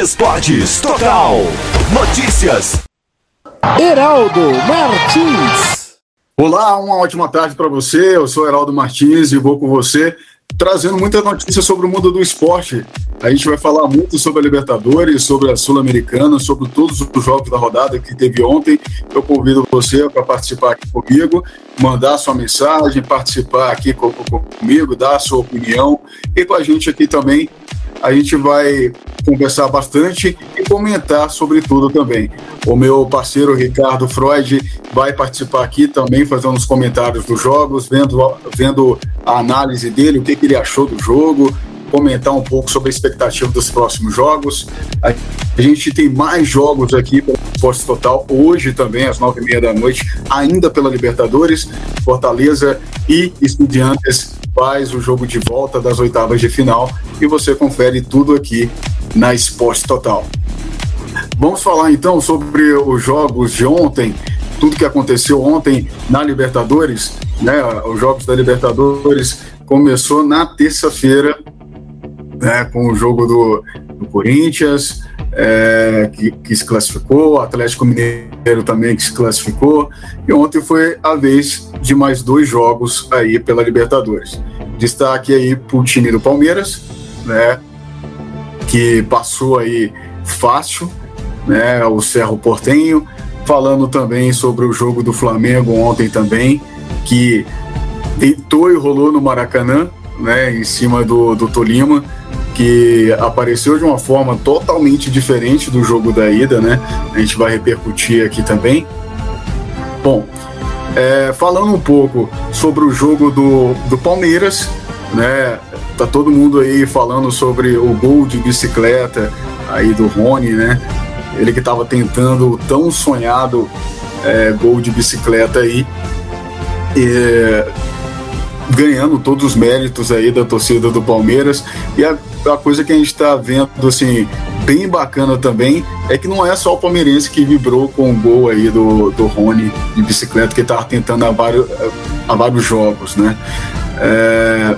Esportes Total. Notícias. Heraldo Martins. Olá, uma ótima tarde para você. Eu sou Heraldo Martins e vou com você trazendo muita notícia sobre o mundo do esporte. A gente vai falar muito sobre a Libertadores, sobre a Sul-Americana, sobre todos os jogos da rodada que teve ontem. Eu convido você para participar aqui comigo, mandar sua mensagem, participar aqui comigo, dar a sua opinião e com a gente aqui também a gente vai conversar bastante e comentar sobre tudo também. O meu parceiro Ricardo Freud vai participar aqui também, fazendo os comentários dos jogos, vendo, vendo a análise dele, o que, que ele achou do jogo, comentar um pouco sobre a expectativa dos próximos jogos. A gente tem mais jogos aqui para o Esporte Total hoje também, às nove e meia da noite, ainda pela Libertadores, Fortaleza e Estudiantes faz o jogo de volta das oitavas de final e você confere tudo aqui na Esporte Total. Vamos falar então sobre os jogos de ontem, tudo que aconteceu ontem na Libertadores, né? Os jogos da Libertadores começou na terça-feira, né? Com o jogo do, do Corinthians, é, que, que, se classificou, o Atlético Mineiro também que se classificou, e ontem foi a vez de mais dois jogos aí pela Libertadores. Destaque aí para o time do Palmeiras, né, que passou aí fácil, né, o Cerro Portenho, falando também sobre o jogo do Flamengo ontem também, que deitou e rolou no Maracanã, né, em cima do, do Tolima, que apareceu de uma forma totalmente diferente do jogo da ida, né? A gente vai repercutir aqui também. Bom, é, falando um pouco sobre o jogo do, do Palmeiras, né? Tá todo mundo aí falando sobre o gol de bicicleta aí do Rony, né? Ele que estava tentando o tão sonhado é, gol de bicicleta aí. E, ganhando todos os méritos aí da torcida do Palmeiras. E a, a coisa que a gente está vendo, assim, bem bacana também, é que não é só o palmeirense que vibrou com o gol aí do, do Rony de bicicleta, que estava tentando há vários, há vários jogos, né? É,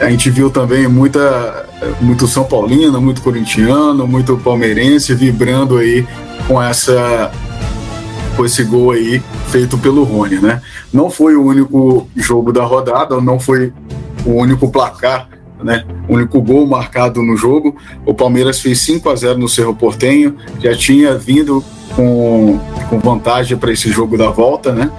a gente viu também muita, muito São Paulino, muito corintiano, muito palmeirense vibrando aí com essa com esse gol aí feito pelo Rony, né? Não foi o único jogo da rodada, não foi o único placar, né? O único gol marcado no jogo. O Palmeiras fez 5 a 0 no Cerro Portenho, já tinha vindo com, com vantagem para esse jogo da volta, né?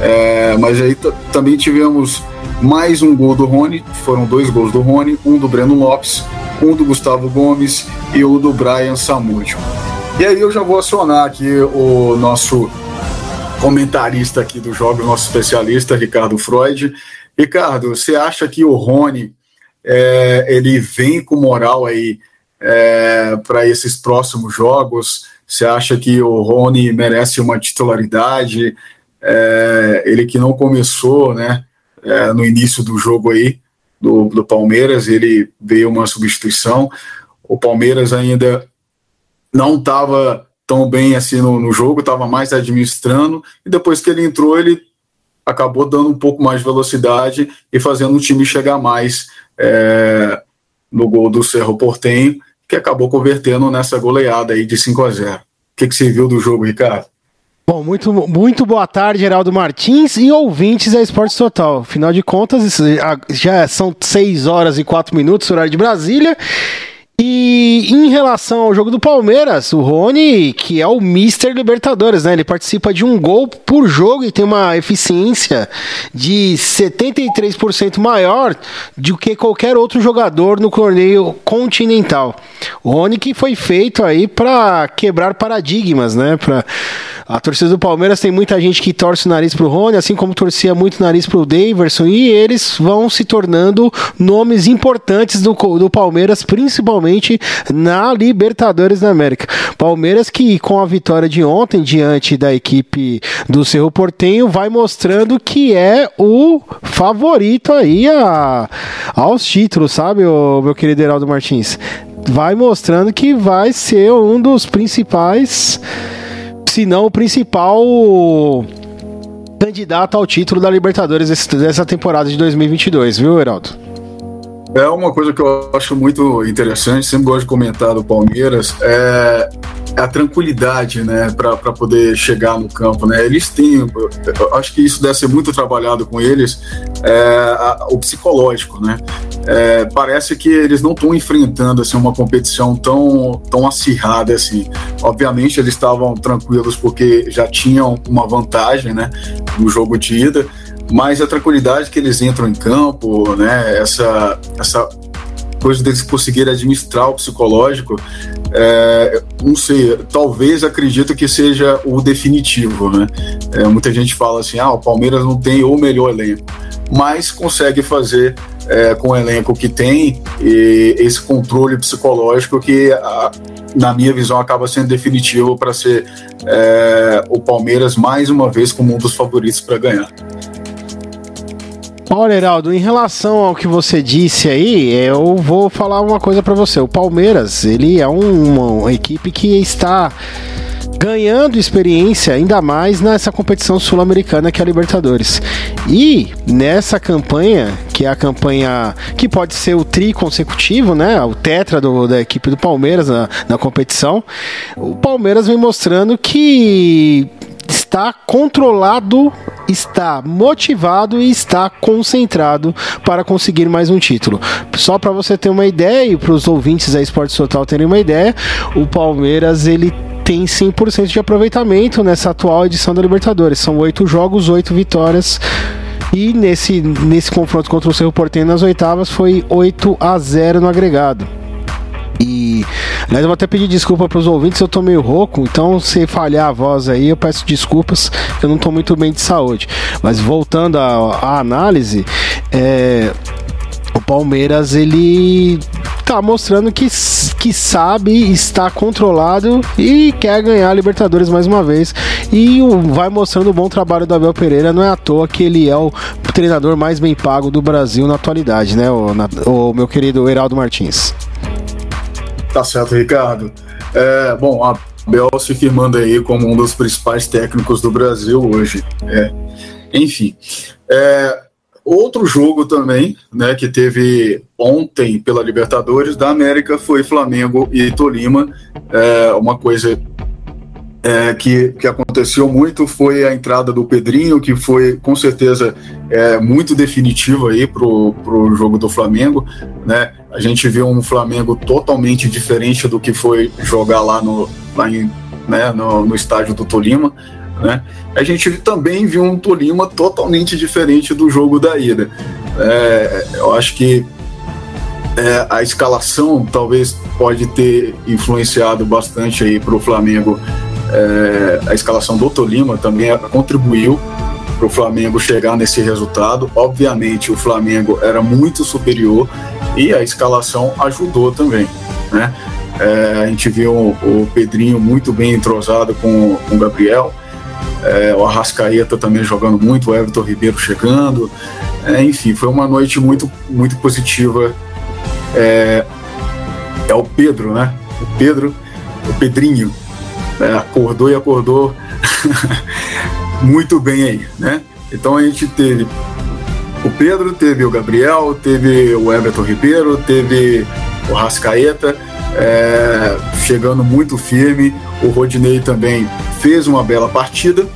É, mas aí também tivemos mais um gol do Rony, foram dois gols do Rony, um do Breno Lopes, um do Gustavo Gomes e o do Brian Samúdio. E aí eu já vou acionar aqui o nosso comentarista aqui do jogo, nosso especialista, Ricardo Freud. Ricardo, você acha que o Rony é, ele vem com moral aí é, para esses próximos jogos? Você acha que o Rony merece uma titularidade? É, ele que não começou, né, é, no início do jogo aí do, do Palmeiras, ele veio uma substituição. O Palmeiras ainda não estava tão bem assim no, no jogo, estava mais administrando, e depois que ele entrou, ele acabou dando um pouco mais de velocidade e fazendo o time chegar mais é, no gol do Cerro Portenho, que acabou convertendo nessa goleada aí de 5 a 0 O que, que você viu do jogo, Ricardo? Bom, muito, muito boa tarde, Geraldo Martins e ouvintes da Esportes Total. Afinal de contas, já são 6 horas e 4 minutos, horário de Brasília. E em relação ao jogo do Palmeiras, o Rony, que é o Mister Libertadores, né? Ele participa de um gol por jogo e tem uma eficiência de 73% maior do que qualquer outro jogador no torneio continental. O Rony que foi feito aí para quebrar paradigmas, né? Pra... A torcida do Palmeiras tem muita gente que torce o nariz pro Rony, assim como torcia muito o nariz pro Daverson, e eles vão se tornando nomes importantes do, do Palmeiras, principalmente na Libertadores da América. Palmeiras que com a vitória de ontem diante da equipe do Cerro Portenho vai mostrando que é o favorito aí a, aos títulos, sabe, o meu querido Heraldo Martins? Vai mostrando que vai ser um dos principais, se não o principal candidato ao título da Libertadores dessa temporada de 2022, viu, Heraldo? É uma coisa que eu acho muito interessante, sempre gosto de comentar do Palmeiras, é a tranquilidade, né, para poder chegar no campo, né? Eles têm, acho que isso deve ser muito trabalhado com eles, é, a, o psicológico, né? É, parece que eles não estão enfrentando assim uma competição tão tão acirrada assim. Obviamente eles estavam tranquilos porque já tinham uma vantagem, né, no jogo de ida mas a tranquilidade que eles entram em campo, né, essa, essa coisa deles conseguirem administrar o psicológico, é, não sei, talvez acredito que seja o definitivo, né? É, muita gente fala assim, ah, o Palmeiras não tem o melhor elenco, mas consegue fazer é, com o elenco que tem esse controle psicológico que, a, na minha visão, acaba sendo definitivo para ser é, o Palmeiras mais uma vez como um dos favoritos para ganhar. Olha, Heraldo, em relação ao que você disse aí, eu vou falar uma coisa para você. O Palmeiras, ele é um, uma equipe que está ganhando experiência ainda mais nessa competição sul-americana que é a Libertadores. E nessa campanha, que é a campanha que pode ser o tri consecutivo, né? O tetra do, da equipe do Palmeiras na, na competição, o Palmeiras vem mostrando que está controlado, está motivado e está concentrado para conseguir mais um título. Só para você ter uma ideia e para os ouvintes da Esporte Total terem uma ideia, o Palmeiras ele tem 100% de aproveitamento nessa atual edição da Libertadores. São oito jogos, oito vitórias. E nesse, nesse confronto contra o Cerro Porteño nas oitavas foi 8 a 0 no agregado. E, aliás, eu vou até pedir desculpa para os ouvintes, eu tô meio rouco, então se falhar a voz aí, eu peço desculpas, eu não tô muito bem de saúde. Mas voltando à, análise, é, o Palmeiras ele tá mostrando que, que sabe, está controlado e quer ganhar a Libertadores mais uma vez. E vai mostrando o bom trabalho do Abel Pereira. Não é à toa que ele é o treinador mais bem pago do Brasil na atualidade, né, o, na, o meu querido Heraldo Martins. Tá certo, Ricardo. É, bom, a Bel se firmando aí como um dos principais técnicos do Brasil hoje. É, enfim, é, outro jogo também, né, que teve ontem pela Libertadores da América foi Flamengo e Tolima. É, uma coisa é, que, que aconteceu muito foi a entrada do Pedrinho, que foi com certeza é, muito definitivo aí pro, pro jogo do Flamengo, né? A gente viu um Flamengo totalmente diferente do que foi jogar lá no, lá em, né, no, no estádio do Tolima, né? A gente também viu um Tolima totalmente diferente do jogo da ida. É, eu acho que é, a escalação talvez pode ter influenciado bastante aí para o Flamengo é, a escalação do Tolima também contribuiu para o Flamengo chegar nesse resultado. Obviamente, o Flamengo era muito superior e a escalação ajudou também. Né? É, a gente viu o Pedrinho muito bem entrosado com, com o Gabriel, é, o Arrascaeta também jogando muito, o Everton Ribeiro chegando. É, enfim, foi uma noite muito, muito positiva. É, é o Pedro, né? O Pedro, o Pedrinho, né, acordou e acordou muito bem aí, né? Então a gente teve o Pedro, teve o Gabriel, teve o Everton Ribeiro, teve o Rascaeta é, chegando muito firme. O Rodinei também fez uma bela partida,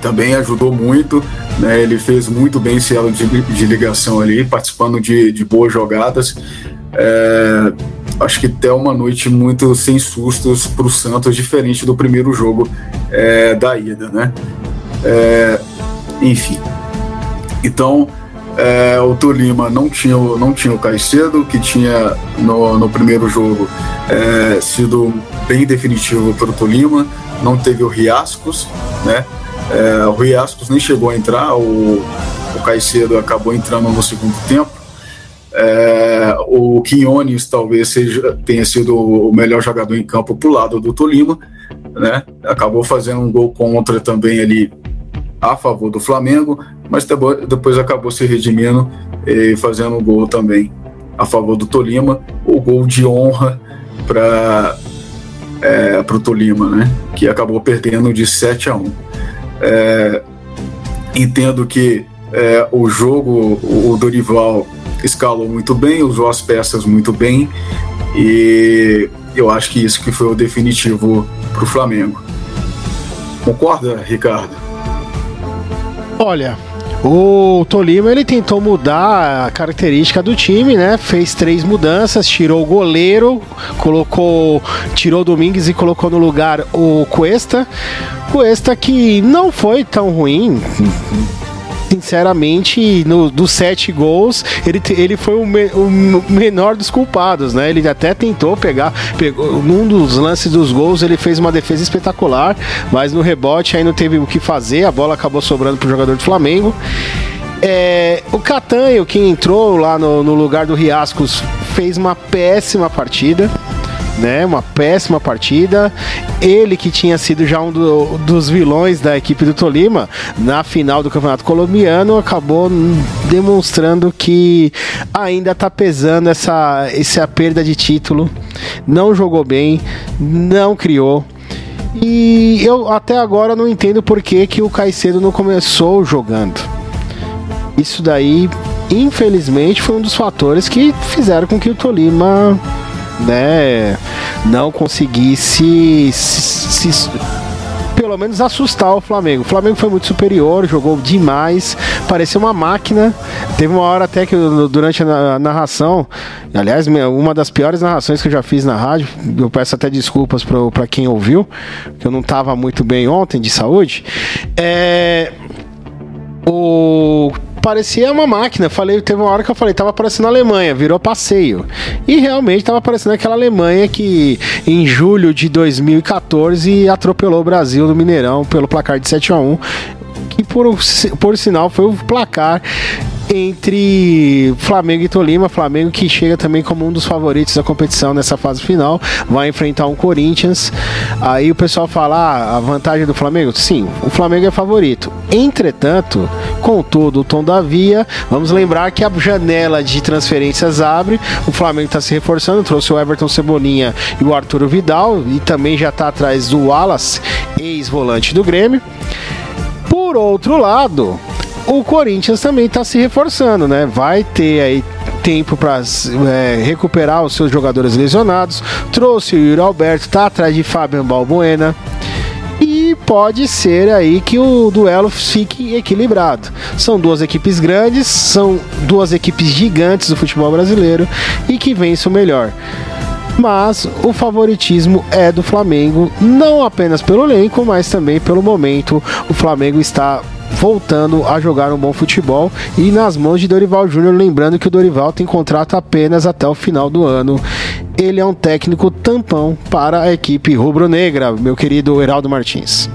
também ajudou muito. Né, ele fez muito bem esse elo de, de ligação ali, participando de, de boas jogadas. É, acho que até uma noite muito sem sustos para o Santos, diferente do primeiro jogo é, da ida, né? É, enfim. Então, é, o Tolima não tinha, não tinha o Caicedo, que tinha no, no primeiro jogo é, sido bem definitivo para o Tolima, não teve o Riascos, né? É, o Riascos nem chegou a entrar, o, o Caicedo acabou entrando no segundo tempo. É, o Quinones talvez seja, tenha sido o melhor jogador em campo pro lado do Tolima, né? Acabou fazendo um gol contra também ali a favor do Flamengo, mas depois acabou se redimindo e fazendo um gol também a favor do Tolima, o gol de honra para é, o Tolima, né? Que acabou perdendo de 7 a 1. É, entendo que é, o jogo, o Dorival escalou muito bem, usou as peças muito bem e eu acho que isso que foi o definitivo para o Flamengo. Concorda, Ricardo? Olha, o Tolima ele tentou mudar a característica do time, né? Fez três mudanças, tirou o goleiro, colocou, tirou o Domingues e colocou no lugar o Cuesta. Cuesta que não foi tão ruim, sinceramente, no, dos sete gols, ele, ele foi o, me, o, menor dos culpados, né? Ele até tentou pegar, pegou, num dos lances dos gols, ele fez uma defesa espetacular, mas no rebote aí não teve o que fazer, a bola acabou sobrando pro jogador do Flamengo. É, o Catanho, que entrou lá no, no lugar do Riascos, fez uma péssima partida né? Uma péssima partida. Ele que tinha sido já um do, dos vilões da equipe do Tolima na final do Campeonato Colombiano acabou demonstrando que ainda está pesando essa, essa perda de título. Não jogou bem, não criou. E eu até agora não entendo por que, que o Caicedo não começou jogando. Isso daí, infelizmente, foi um dos fatores que fizeram com que o Tolima né, não conseguisse se, se, pelo menos assustar o Flamengo. O Flamengo foi muito superior, jogou demais, parecia uma máquina. Teve uma hora até que durante a narração, aliás, uma das piores narrações que eu já fiz na rádio, eu peço até desculpas para quem ouviu, que eu não estava muito bem ontem de saúde. É, o parecia uma máquina. Falei, teve uma hora que eu falei, tava parecendo a Alemanha, virou passeio. E realmente tava parecendo aquela Alemanha que em julho de 2014 atropelou o Brasil no Mineirão pelo placar de 7 a 1 que por, por sinal foi o placar entre Flamengo e Tolima. Flamengo que chega também como um dos favoritos da competição nessa fase final. Vai enfrentar um Corinthians. Aí o pessoal fala: ah, a vantagem do Flamengo? Sim, o Flamengo é favorito. Entretanto, contudo, o tom da via, vamos lembrar que a janela de transferências abre. O Flamengo está se reforçando, trouxe o Everton Cebolinha e o Arturo Vidal. E também já está atrás do Wallace, ex-volante do Grêmio. Por outro lado, o Corinthians também está se reforçando, né? Vai ter aí tempo para é, recuperar os seus jogadores lesionados. Trouxe o Yuri Alberto, tá atrás de Fábio Balbuena. E pode ser aí que o duelo fique equilibrado. São duas equipes grandes, são duas equipes gigantes do futebol brasileiro e que vence o melhor mas o favoritismo é do Flamengo, não apenas pelo elenco, mas também pelo momento. O Flamengo está voltando a jogar um bom futebol e nas mãos de Dorival Júnior, lembrando que o Dorival tem contrato apenas até o final do ano. Ele é um técnico tampão para a equipe rubro-negra, meu querido Heraldo Martins.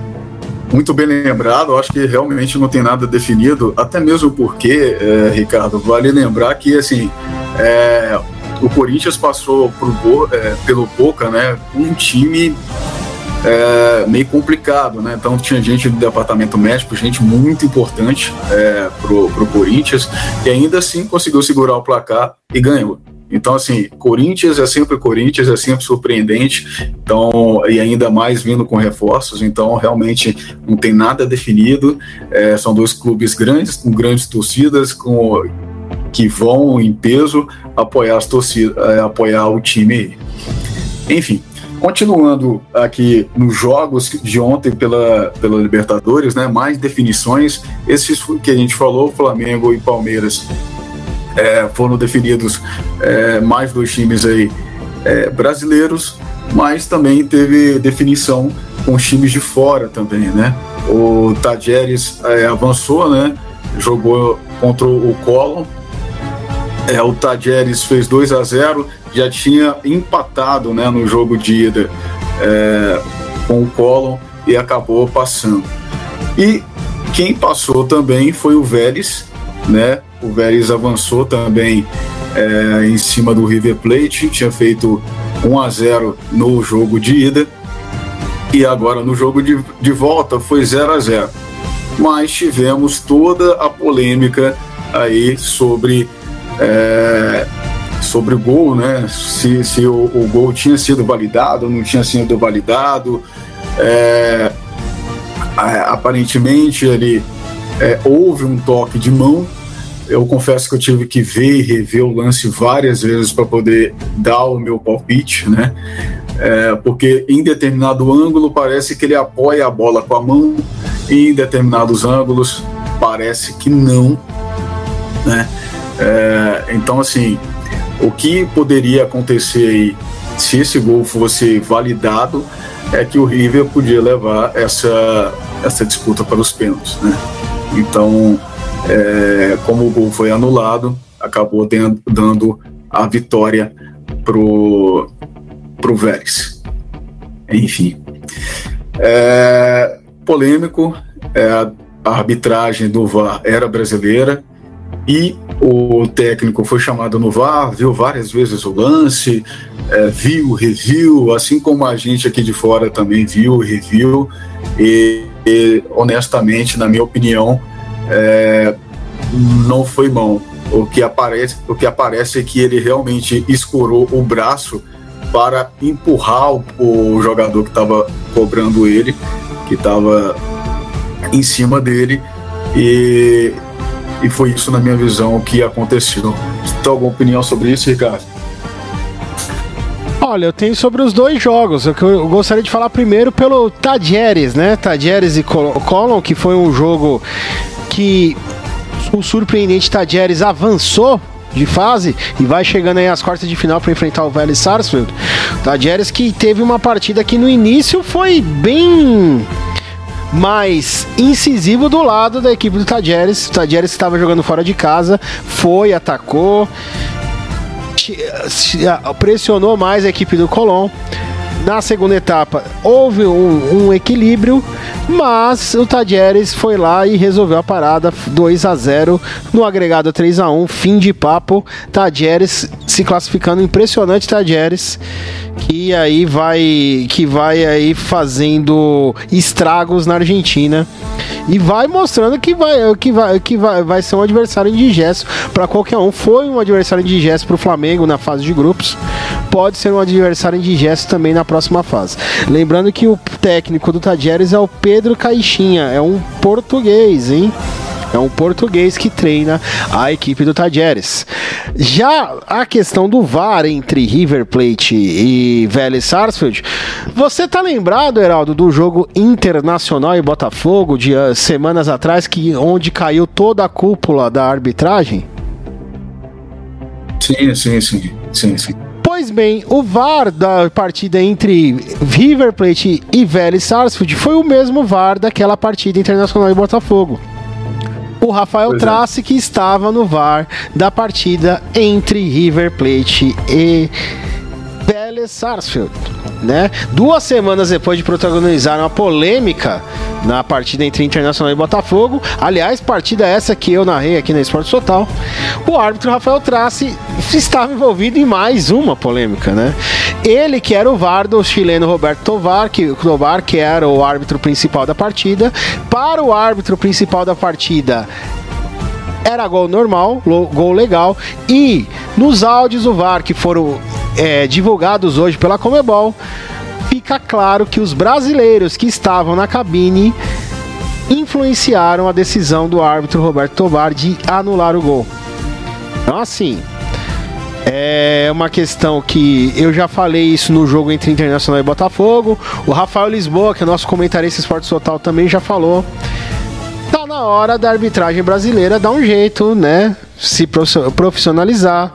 Muito bem lembrado, acho que realmente não tem nada definido, até mesmo porque, é, Ricardo, vale lembrar que assim é, o Corinthians passou é, pelo Boca, né, um time é, meio complicado, né? Então tinha gente do departamento médico, gente muito importante é, pro, pro Corinthians, e ainda assim conseguiu segurar o placar e ganhou. Então, assim, Corinthians é sempre Corinthians, é sempre surpreendente, então, e ainda mais vindo com reforços, então realmente não tem nada definido. É, são dois clubes grandes, com grandes torcidas, com que vão em peso apoiar as torcidas, é, apoiar o time. Enfim, Continuando aqui nos jogos de ontem pela, pela Libertadores, né, mais definições. Esses que a gente falou, Flamengo e Palmeiras, é, foram definidos é, mais dois times aí é, brasileiros, mas também teve definição com times de fora também, né? O Tajeres avançou, né? Jogou contra o Colón. É, o Tajeres fez 2 a 0 já tinha empatado né, no jogo de ida é, com o Colon e acabou passando. E quem passou também foi o Vélez, né? O Vélez avançou também é, em cima do River Plate, tinha feito 1 a 0 no jogo de ida e agora no jogo de, de volta foi 0 a 0. Mas tivemos toda a polêmica aí sobre é, sobre o gol, né? Se, se o, o, gol tinha sido validado ou não tinha sido validado. É, aparentemente ele é, houve um toque de mão, eu confesso que eu tive que ver e rever o lance várias vezes para poder dar o meu palpite, né? É, porque em determinado ângulo parece que ele apoia a bola com a mão, e em determinados ângulos parece que não, né? É, então, assim, o que poderia acontecer aí se esse gol fosse validado é que o River podia levar essa, essa disputa para os pênaltis, né? Então, é, como o gol foi anulado, acabou dando a vitória pro, pro Vélez. Enfim. É, polêmico, é, a arbitragem do VAR era brasileira e o técnico foi chamado no VAR, viu várias vezes o lance, é, viu, reviu, assim como a gente aqui de fora também viu, reviu, e, e honestamente, na minha opinião, é, não foi mão. O que, aparece, o que aparece é que ele realmente escorou o braço para empurrar o, o jogador que estava cobrando ele, que estava em cima dele, e, e foi isso, na minha visão, que aconteceu. Você tem alguma opinião sobre isso, Ricardo? Olha, eu tenho sobre os dois jogos. Eu gostaria de falar primeiro pelo Tadieres, né? Tadieres e Colon, que foi um jogo que o surpreendente Tadieres avançou de fase e vai chegando aí às quartas de final para enfrentar o Vélez Sarsfield. Tadieres que teve uma partida que no início foi bem mais incisivo do lado da equipe do Tadieres. O Tadieres estava jogando fora de casa, foi, atacou, pressionou mais a equipe do Colón. Na segunda etapa houve um, um equilíbrio, mas o Tadieres foi lá e resolveu a parada 2 a 0 no agregado 3 a 1 fim de papo. Tadieres se classificando impressionante Tadieres que aí vai que vai aí fazendo estragos na Argentina e vai mostrando que vai que vai que vai, vai ser um adversário indigesto para qualquer um. Foi um adversário indigesto para o Flamengo na fase de grupos. Pode ser um adversário indigesto também na próxima fase. Lembrando que o técnico do Tadieres é o Pedro Caixinha, é um português, hein? É um português que treina a equipe do Tajeres. Já a questão do VAR entre River Plate e Vélez Sarsfield, você tá lembrado, Heraldo, do jogo Internacional e Botafogo de uh, semanas atrás, que onde caiu toda a cúpula da arbitragem? Sim, sim, sim, sim, sim. Pois bem, o VAR da partida entre River Plate e Vélez Sarsfield foi o mesmo VAR daquela partida Internacional e Botafogo o Rafael pois é. Trace, é. que estava no VAR da partida entre River Plate e Vélez Sarsfield. Né? Duas semanas depois de protagonizar uma polêmica na partida entre Internacional e Botafogo, aliás, partida essa que eu narrei aqui na Esporte Total, o árbitro Rafael Trace estava envolvido em mais uma polêmica, né? Ele que era o VAR do chileno Roberto Tovar, que, Tovar, que era o árbitro principal da partida, para o árbitro principal da partida era gol normal, gol legal. E nos áudios do VAR que foram é, divulgados hoje pela Comebol, fica claro que os brasileiros que estavam na cabine influenciaram a decisão do árbitro Roberto Tovar de anular o gol. Então, assim, é uma questão que eu já falei isso no jogo entre Internacional e Botafogo. O Rafael Lisboa, que é nosso comentarista Esporte Total, também já falou. Tá na hora da arbitragem brasileira dar um jeito, né? Se profissionalizar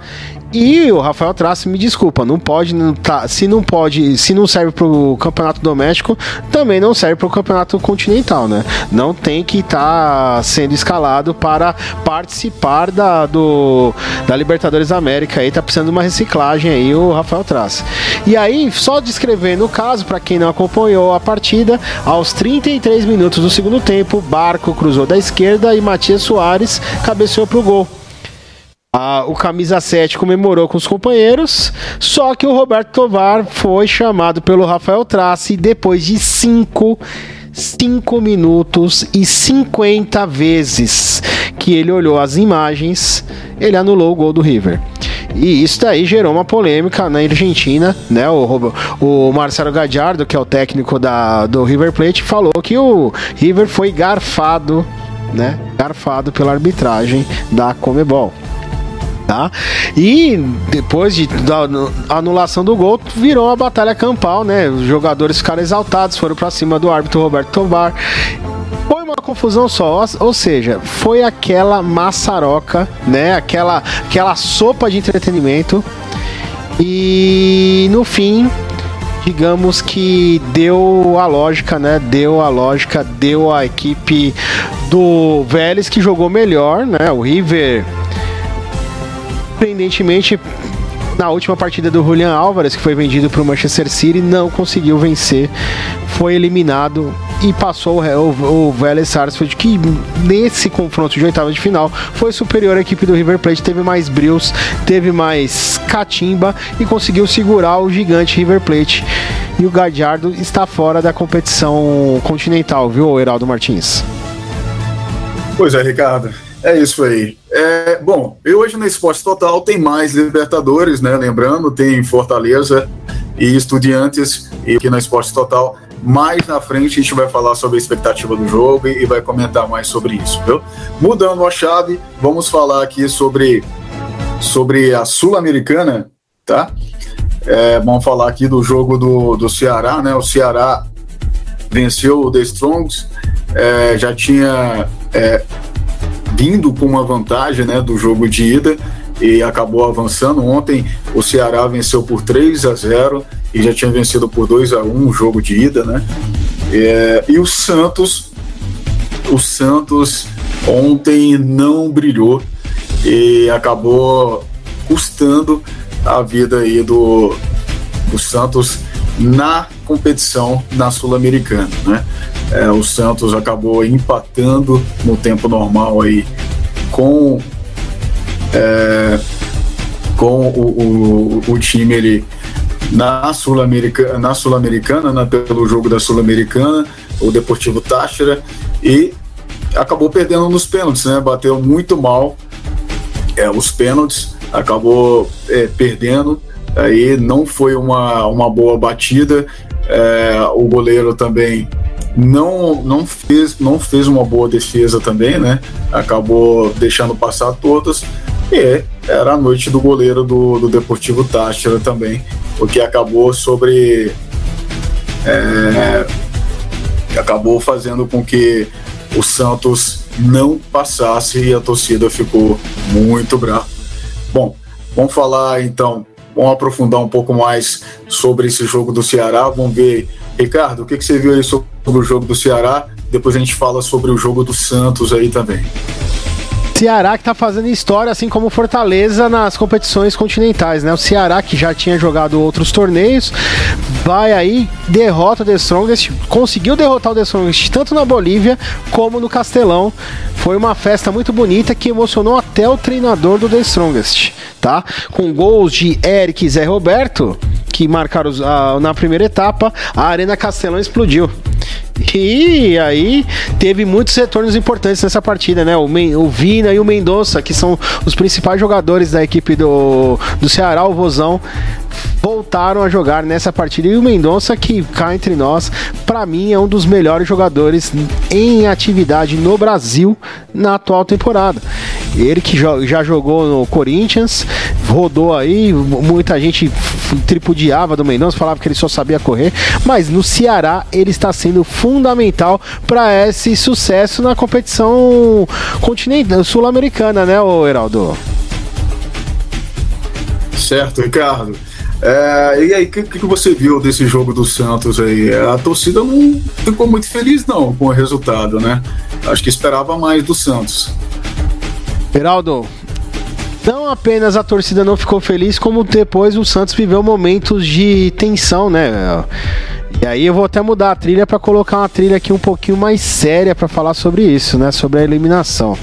e o Rafael Trace me desculpa, não pode, não tá, se não pode, se não serve para o campeonato doméstico, também não serve para o campeonato continental, né? Não tem que estar tá sendo escalado para participar da, do, da Libertadores da América. Aí tá precisando de uma reciclagem aí o Rafael Trace. E aí, só descrevendo o caso para quem não acompanhou a partida, aos 33 minutos do segundo tempo, Barco cruzou da esquerda e Matias Soares cabeceou pro gol. Ah, o camisa 7 comemorou com os companheiros, só que o Roberto Tovar foi chamado pelo Rafael Trace depois de 5 5 minutos e 50 vezes que ele olhou as imagens, ele anulou o gol do River. E isso daí gerou uma polêmica na Argentina, né? O, o Marcelo Gadiardo, que é o técnico da, do River Plate, falou que o River foi garfado né, garfado pela arbitragem da Comebol. Tá? E depois de, da anulação do gol, virou uma batalha campal, né? Os jogadores ficaram exaltados, foram para cima do árbitro Roberto Tovar. Foi uma confusão só, ou seja, foi aquela maçaroca, né? Aquela, aquela sopa de entretenimento. E no fim, digamos que deu a lógica, né? Deu a lógica, deu a equipe do Vélez que jogou melhor, né? O River surpreendentemente, na última partida do Julian Álvares, que foi vendido para o Manchester City, não conseguiu vencer, foi eliminado e passou o, o, Vélez Sarsfield, que nesse confronto de oitava de final foi superior à equipe do River Plate, teve mais brilhos, teve mais catimba e conseguiu segurar o gigante River Plate. E o Gadiardo está fora da competição continental, viu, Heraldo Martins? Pois é, Ricardo. É isso aí. É, bom, e hoje no Esporte Total tem mais Libertadores, né? Lembrando, tem Fortaleza e Estudiantes, e aqui no Esporte Total. Mais na frente a gente vai falar sobre a expectativa do jogo e, e vai comentar mais sobre isso, viu? Mudando a chave, vamos falar aqui sobre, sobre a Sul-Americana, tá? É, vamos falar aqui do jogo do, do Ceará, né? O Ceará venceu o The Strongs, é, já tinha é, vindo com uma vantagem né, do jogo de ida e acabou avançando. Ontem o Ceará venceu por 3 a 0 e já tinha vencido por 2 a 1 o jogo de ida, né? É, e o Santos, o Santos ontem não brilhou e acabou custando a vida aí do, do Santos na competição na Sul-Americana, né? É, o Santos acabou empatando no tempo normal aí com é, com o, o, o, time ele na Sul-Americana, na Sul-Americana, né, pelo jogo da Sul-Americana, o Deportivo Táchira e acabou perdendo nos pênaltis, né? Bateu muito mal é, os pênaltis, acabou é, perdendo. Aí não foi uma, uma boa batida. É, o goleiro também não, não, fez, não fez uma boa defesa também, né? Acabou deixando passar todas. E era a noite do goleiro do, do Deportivo Táchira também, o que acabou sobre. É, acabou fazendo com que o Santos não passasse e a torcida ficou muito brava. Bom, vamos falar então, vamos aprofundar um pouco mais sobre esse jogo do Ceará, vamos ver Ricardo, o que, que você viu aí sobre o jogo do Ceará? Depois a gente fala sobre o jogo do Santos aí também. Ceará que tá fazendo história, assim como Fortaleza nas competições continentais, né? O Ceará que já tinha jogado outros torneios, vai aí, derrota o The Strongest, conseguiu derrotar o The Strongest tanto na Bolívia como no Castelão. Foi uma festa muito bonita que emocionou até o treinador do The Strongest, tá? Com gols de Eric e Zé Roberto, que marcaram na primeira etapa, a Arena Castelão explodiu. E aí teve muitos retornos importantes nessa partida, né? O, Men o Vina e o Mendonça, que são os principais jogadores da equipe do, do Ceará, o Vozão, voltaram a jogar nessa partida. E o Mendonça, que cá entre nós, para mim é um dos melhores jogadores em atividade no Brasil na atual temporada. Ele que já jogou no Corinthians, rodou aí, muita gente tripudiava do Mendonça, falava que ele só sabia correr, mas no Ceará ele está sendo fundamental para esse sucesso na competição continental sul-americana, né, Heraldo? Certo, Ricardo. É, e aí, o que, que, você viu desse jogo do Santos aí? A torcida não ficou muito feliz não com o resultado, né? Acho que esperava mais do Santos. Heraldo, não apenas a torcida não ficou feliz, como depois o Santos viveu momentos de tensão, né? E aí eu vou até mudar a trilha para colocar uma trilha aqui um pouquinho mais séria para falar sobre isso, né? Sobre a eliminação.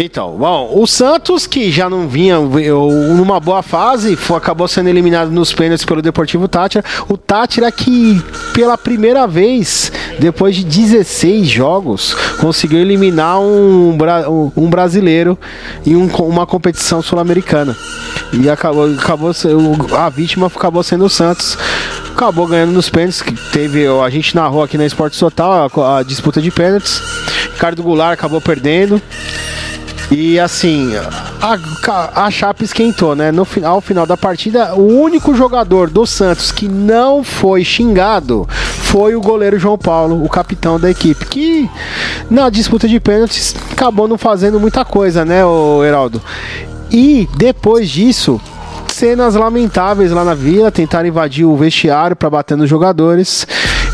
Então, bom, o Santos, que já não vinha numa boa fase, foi, acabou sendo eliminado nos pênaltis pelo Deportivo Tátira. O Tátira que, pela primeira vez, depois de 16 jogos, conseguiu eliminar um, um brasileiro em um, uma competição sul-americana. E acabou, acabou a vítima acabou sendo o Santos acabou ganhando nos pênaltis. Que teve a gente narrou aqui na Esporte Total a, a disputa de pênaltis. Ricardo Goulart acabou perdendo. E assim, a, a chapa esquentou, né? No final, ao final da partida, o único jogador do Santos que não foi xingado foi o goleiro João Paulo, o capitão da equipe, que na disputa de pênaltis acabou não fazendo muita coisa, né, o Heraldo? E depois disso, cenas lamentáveis lá na vila, tentaram invadir o vestiário para bater nos jogadores.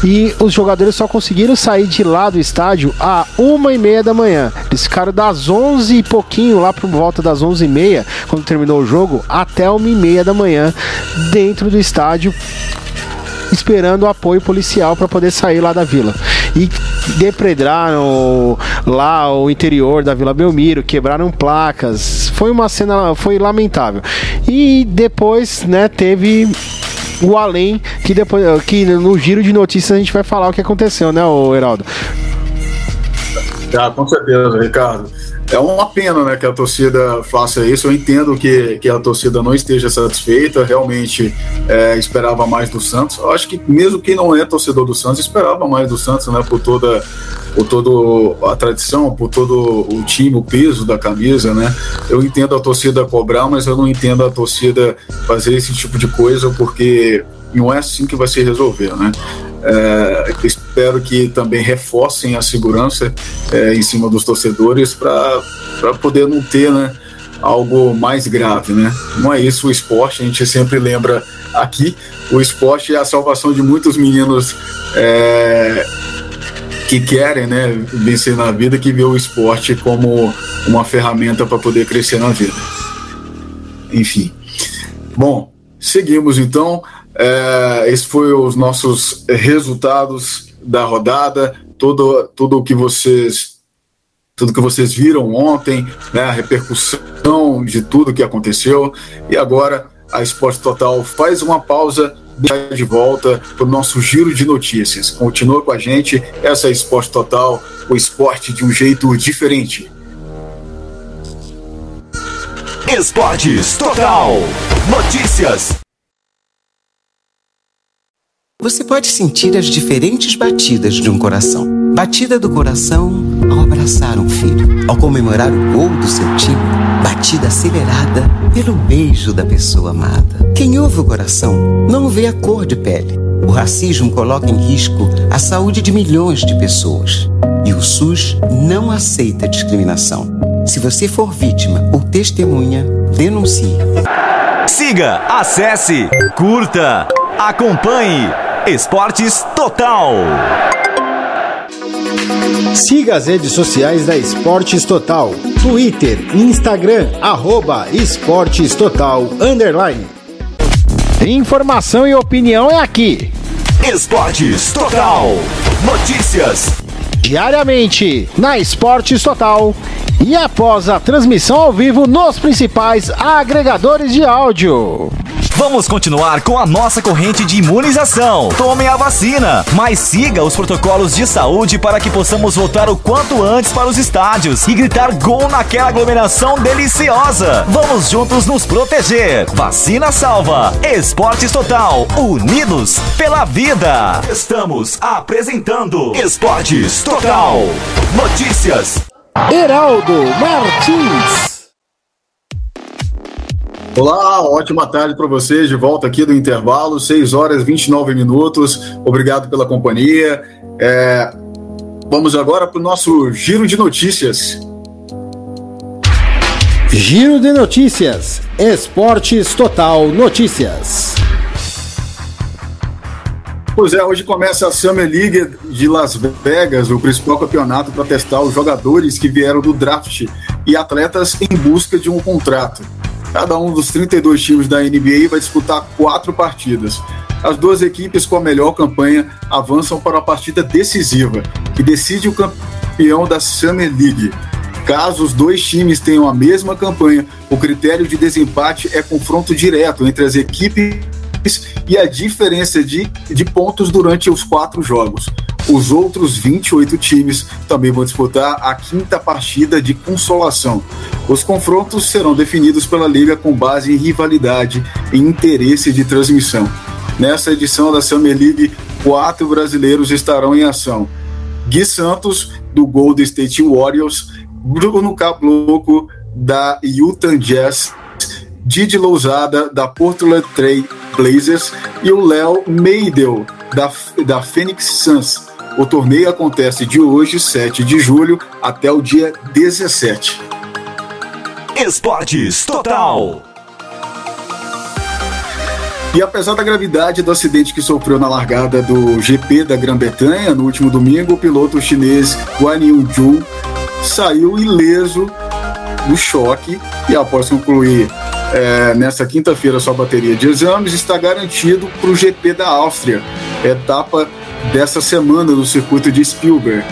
E os jogadores só conseguiram sair de lá do estádio a uma e meia da manhã. Eles ficaram das onze e pouquinho, lá por volta das onze e meia, quando terminou o jogo, até uma e meia da manhã, dentro do estádio, esperando o apoio policial para poder sair lá da vila. E depredaram lá o interior da Vila Belmiro, quebraram placas. Foi uma cena, foi lamentável. E depois, né, teve o além, que depois que no giro de notícias a gente vai falar o que aconteceu, né, o Heraldo? Ah, com certeza, Ricardo. É uma pena né, que a torcida faça isso. Eu entendo que, que a torcida não esteja satisfeita, realmente é, esperava mais do Santos. Eu acho que mesmo quem não é torcedor do Santos esperava mais do Santos, né? Por toda, por todo a tradição, por todo o time, o peso da camisa, né? Eu entendo a torcida cobrar, mas eu não entendo a torcida fazer esse tipo de coisa porque não é assim que vai se resolver, né? É, espero que também reforcem a segurança é, em cima dos torcedores para poder não ter né, algo mais grave. Né? Não é isso o esporte, a gente sempre lembra aqui, o esporte é a salvação de muitos meninos é, que querem né, vencer na vida, que vê o esporte como uma ferramenta para poder crescer na vida. Enfim. Bom, seguimos então. É, esses foram os nossos resultados da rodada, tudo, tudo o que vocês tudo que vocês viram ontem, né, a repercussão de tudo que aconteceu. E agora a Esporte Total faz uma pausa de volta para o nosso giro de notícias. Continua com a gente, essa é a Esporte Total, o esporte de um jeito diferente. Esportes Total. Notícias. Você pode sentir as diferentes batidas de um coração. Batida do coração ao abraçar um filho, ao comemorar o gol do seu time. Batida acelerada pelo beijo da pessoa amada. Quem ouve o coração não vê a cor de pele. O racismo coloca em risco a saúde de milhões de pessoas. E o SUS não aceita discriminação. Se você for vítima ou testemunha, denuncie. Siga, acesse, curta, acompanhe Esportes Total. Siga as redes sociais da Esportes Total. Twitter, Instagram, arroba Esportes Total, underline. Informação e opinião é aqui. Esportes Total. Notícias. Diariamente na Esportes Total e após a transmissão ao vivo nos principais agregadores de áudio. Vamos continuar com a nossa corrente de imunização. Tome a vacina, mas siga os protocolos de saúde para que possamos voltar o quanto antes para os estádios e gritar gol naquela aglomeração deliciosa. Vamos juntos nos proteger. Vacina salva. Esportes Total. Unidos pela vida. Estamos apresentando Esportes Total. Notícias. Heraldo Martins. Olá, ótima tarde para vocês, de volta aqui do intervalo, 6 horas e 29 minutos. Obrigado pela companhia. É, vamos agora para o nosso giro de notícias. Giro de notícias. Esportes Total Notícias. Pois é, hoje começa a Summer League de Las Vegas, o principal campeonato para testar os jogadores que vieram do draft e atletas em busca de um contrato. Cada um dos 32 times da NBA vai disputar quatro partidas. As duas equipes com a melhor campanha avançam para a partida decisiva, que decide o campeão da Summer League. Caso os dois times tenham a mesma campanha, o critério de desempate é confronto direto entre as equipes e a diferença de, de pontos durante os quatro jogos. Os outros 28 times também vão disputar a quinta partida de consolação. Os confrontos serão definidos pela Liga com base em rivalidade e interesse de transmissão. Nessa edição da Summer League, quatro brasileiros estarão em ação. Gui Santos, do Golden State Warriors, Bruno Caboclo, da Utah Jazz, Didi Lousada, da Portland Trail Blazers e o Léo Meidel, da, da Phoenix Suns. O torneio acontece de hoje, 7 de julho, até o dia 17. Esportes Total. E apesar da gravidade do acidente que sofreu na largada do GP da Grã-Bretanha no último domingo, o piloto chinês Guan Yu Zhu saiu ileso do choque e após concluir é, nessa quinta-feira sua bateria de exames, está garantido para o GP da Áustria, etapa dessa semana do circuito de Spielberg.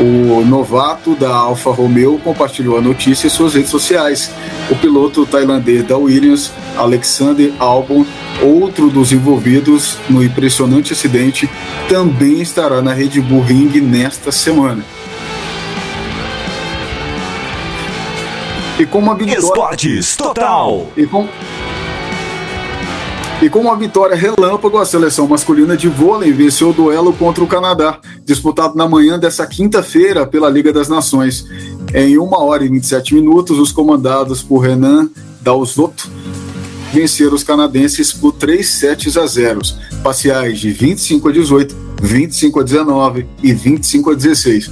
O novato da Alfa Romeo compartilhou a notícia em suas redes sociais. O piloto tailandês da Williams, Alexander Albon, outro dos envolvidos no impressionante acidente, também estará na Red Bull Ring nesta semana. E com uma vitória. Esportes Total. E com, e com uma vitória relâmpago, a seleção masculina de vôlei venceu o duelo contra o Canadá, disputado na manhã dessa quinta-feira pela Liga das Nações. Em 1 hora e 27 minutos, os comandados por Renan Dalzotto venceram os canadenses por 3 sets a 0, parciais de 25 a 18, 25 a 19 e 25 a 16.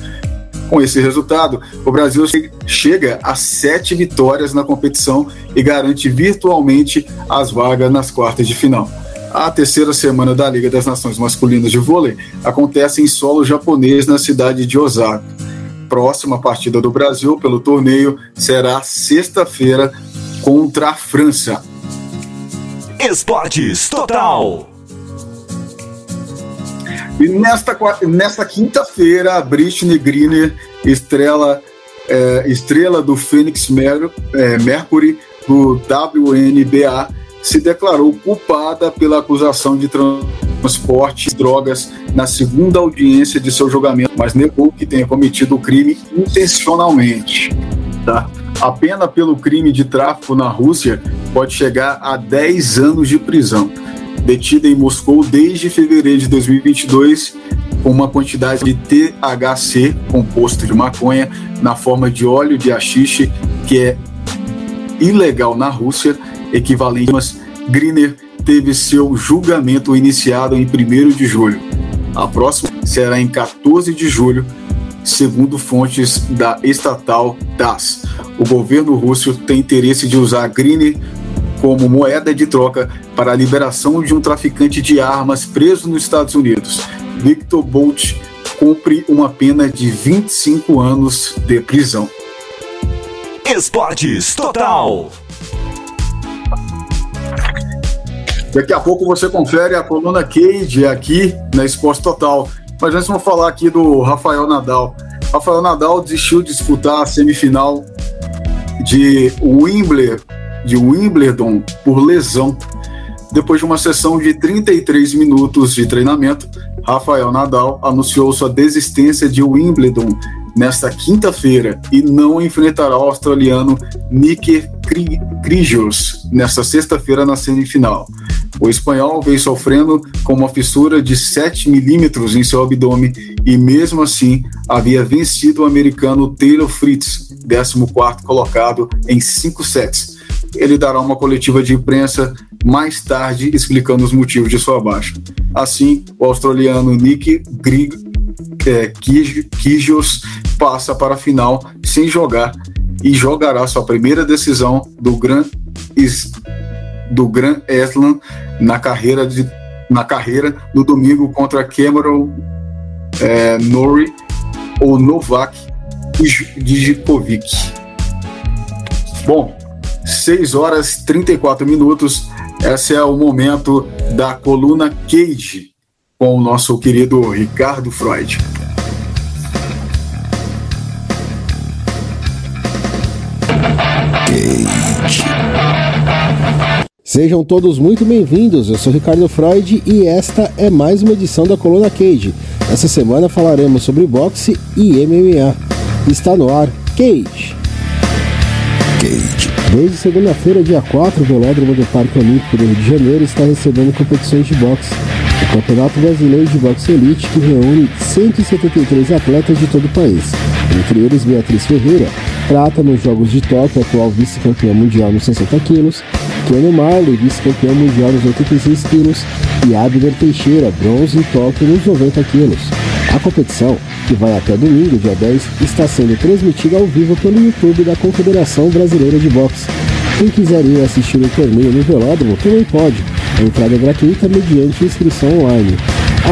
Com esse resultado, o Brasil chega a sete vitórias na competição e garante virtualmente as vagas nas quartas de final. A terceira semana da Liga das Nações Masculinas de Vôlei acontece em solo japonês na cidade de Osaka. Próxima partida do Brasil pelo torneio será sexta-feira contra a França. Esportes Total. E nesta, nesta quinta-feira, a Britney Greener, estrela, é, estrela do Phoenix Mer, é, Mercury, do WNBA, se declarou culpada pela acusação de transporte de drogas na segunda audiência de seu julgamento, mas negou que tenha cometido o crime intencionalmente. Tá? A pena pelo crime de tráfico na Rússia pode chegar a 10 anos de prisão detida em Moscou desde fevereiro de 2022 com uma quantidade de THC, composto de maconha, na forma de óleo de haxixe, que é ilegal na Rússia, equivalente a Griner teve seu julgamento iniciado em 1 de julho. A próxima será em 14 de julho, segundo fontes da estatal TASS. O governo russo tem interesse de usar Griner como moeda de troca para a liberação de um traficante de armas preso nos Estados Unidos. Victor Bolt cumpre uma pena de 25 anos de prisão. Esportes Total. Daqui a pouco você confere a coluna Cage aqui na Esporte Total. Mas antes vamos falar aqui do Rafael Nadal. Rafael Nadal desistiu de disputar a semifinal de Wimbledon de Wimbledon por lesão. Depois de uma sessão de 33 minutos de treinamento, Rafael Nadal anunciou sua desistência de Wimbledon nesta quinta-feira e não enfrentará o australiano Nick Kyrgios nesta sexta-feira na semifinal. O espanhol veio sofrendo com uma fissura de 7 milímetros em seu abdômen e, mesmo assim, havia vencido o americano Taylor Fritz, 14 colocado, em 5 sets ele dará uma coletiva de imprensa mais tarde explicando os motivos de sua baixa. Assim, o australiano Nick Grig, é, Kyrgios passa para a final sem jogar e jogará sua primeira decisão do Grand, do Grand Slam na carreira, de, na carreira no domingo contra Cameron é, Norrie ou Novak Djokovic. Bom, 6 horas 34 minutos. Esse é o momento da coluna Cage com o nosso querido Ricardo Freud. Cage. Sejam todos muito bem-vindos. Eu sou Ricardo Freud e esta é mais uma edição da Coluna Cage. Essa semana falaremos sobre boxe e MMA. Está no ar Cage. Cage Desde segunda-feira, dia 4, o Velódromo do Parque Olímpico do Rio de Janeiro está recebendo competições de boxe. O Campeonato Brasileiro de Boxe Elite, que reúne 173 atletas de todo o país, entre eles Beatriz Ferreira, prata nos Jogos de Tóquio, atual vice-campeã mundial nos 60 quilos, Keanu Marley, vice-campeão mundial nos 86 quilos, e Abner Teixeira, bronze em Tóquio nos 90 quilos. A competição, que vai até domingo, dia 10, está sendo transmitida ao vivo pelo YouTube da Confederação Brasileira de Boxe. Quem quiser ir assistir o torneio no velódromo também pode. A entrada é gratuita mediante inscrição online.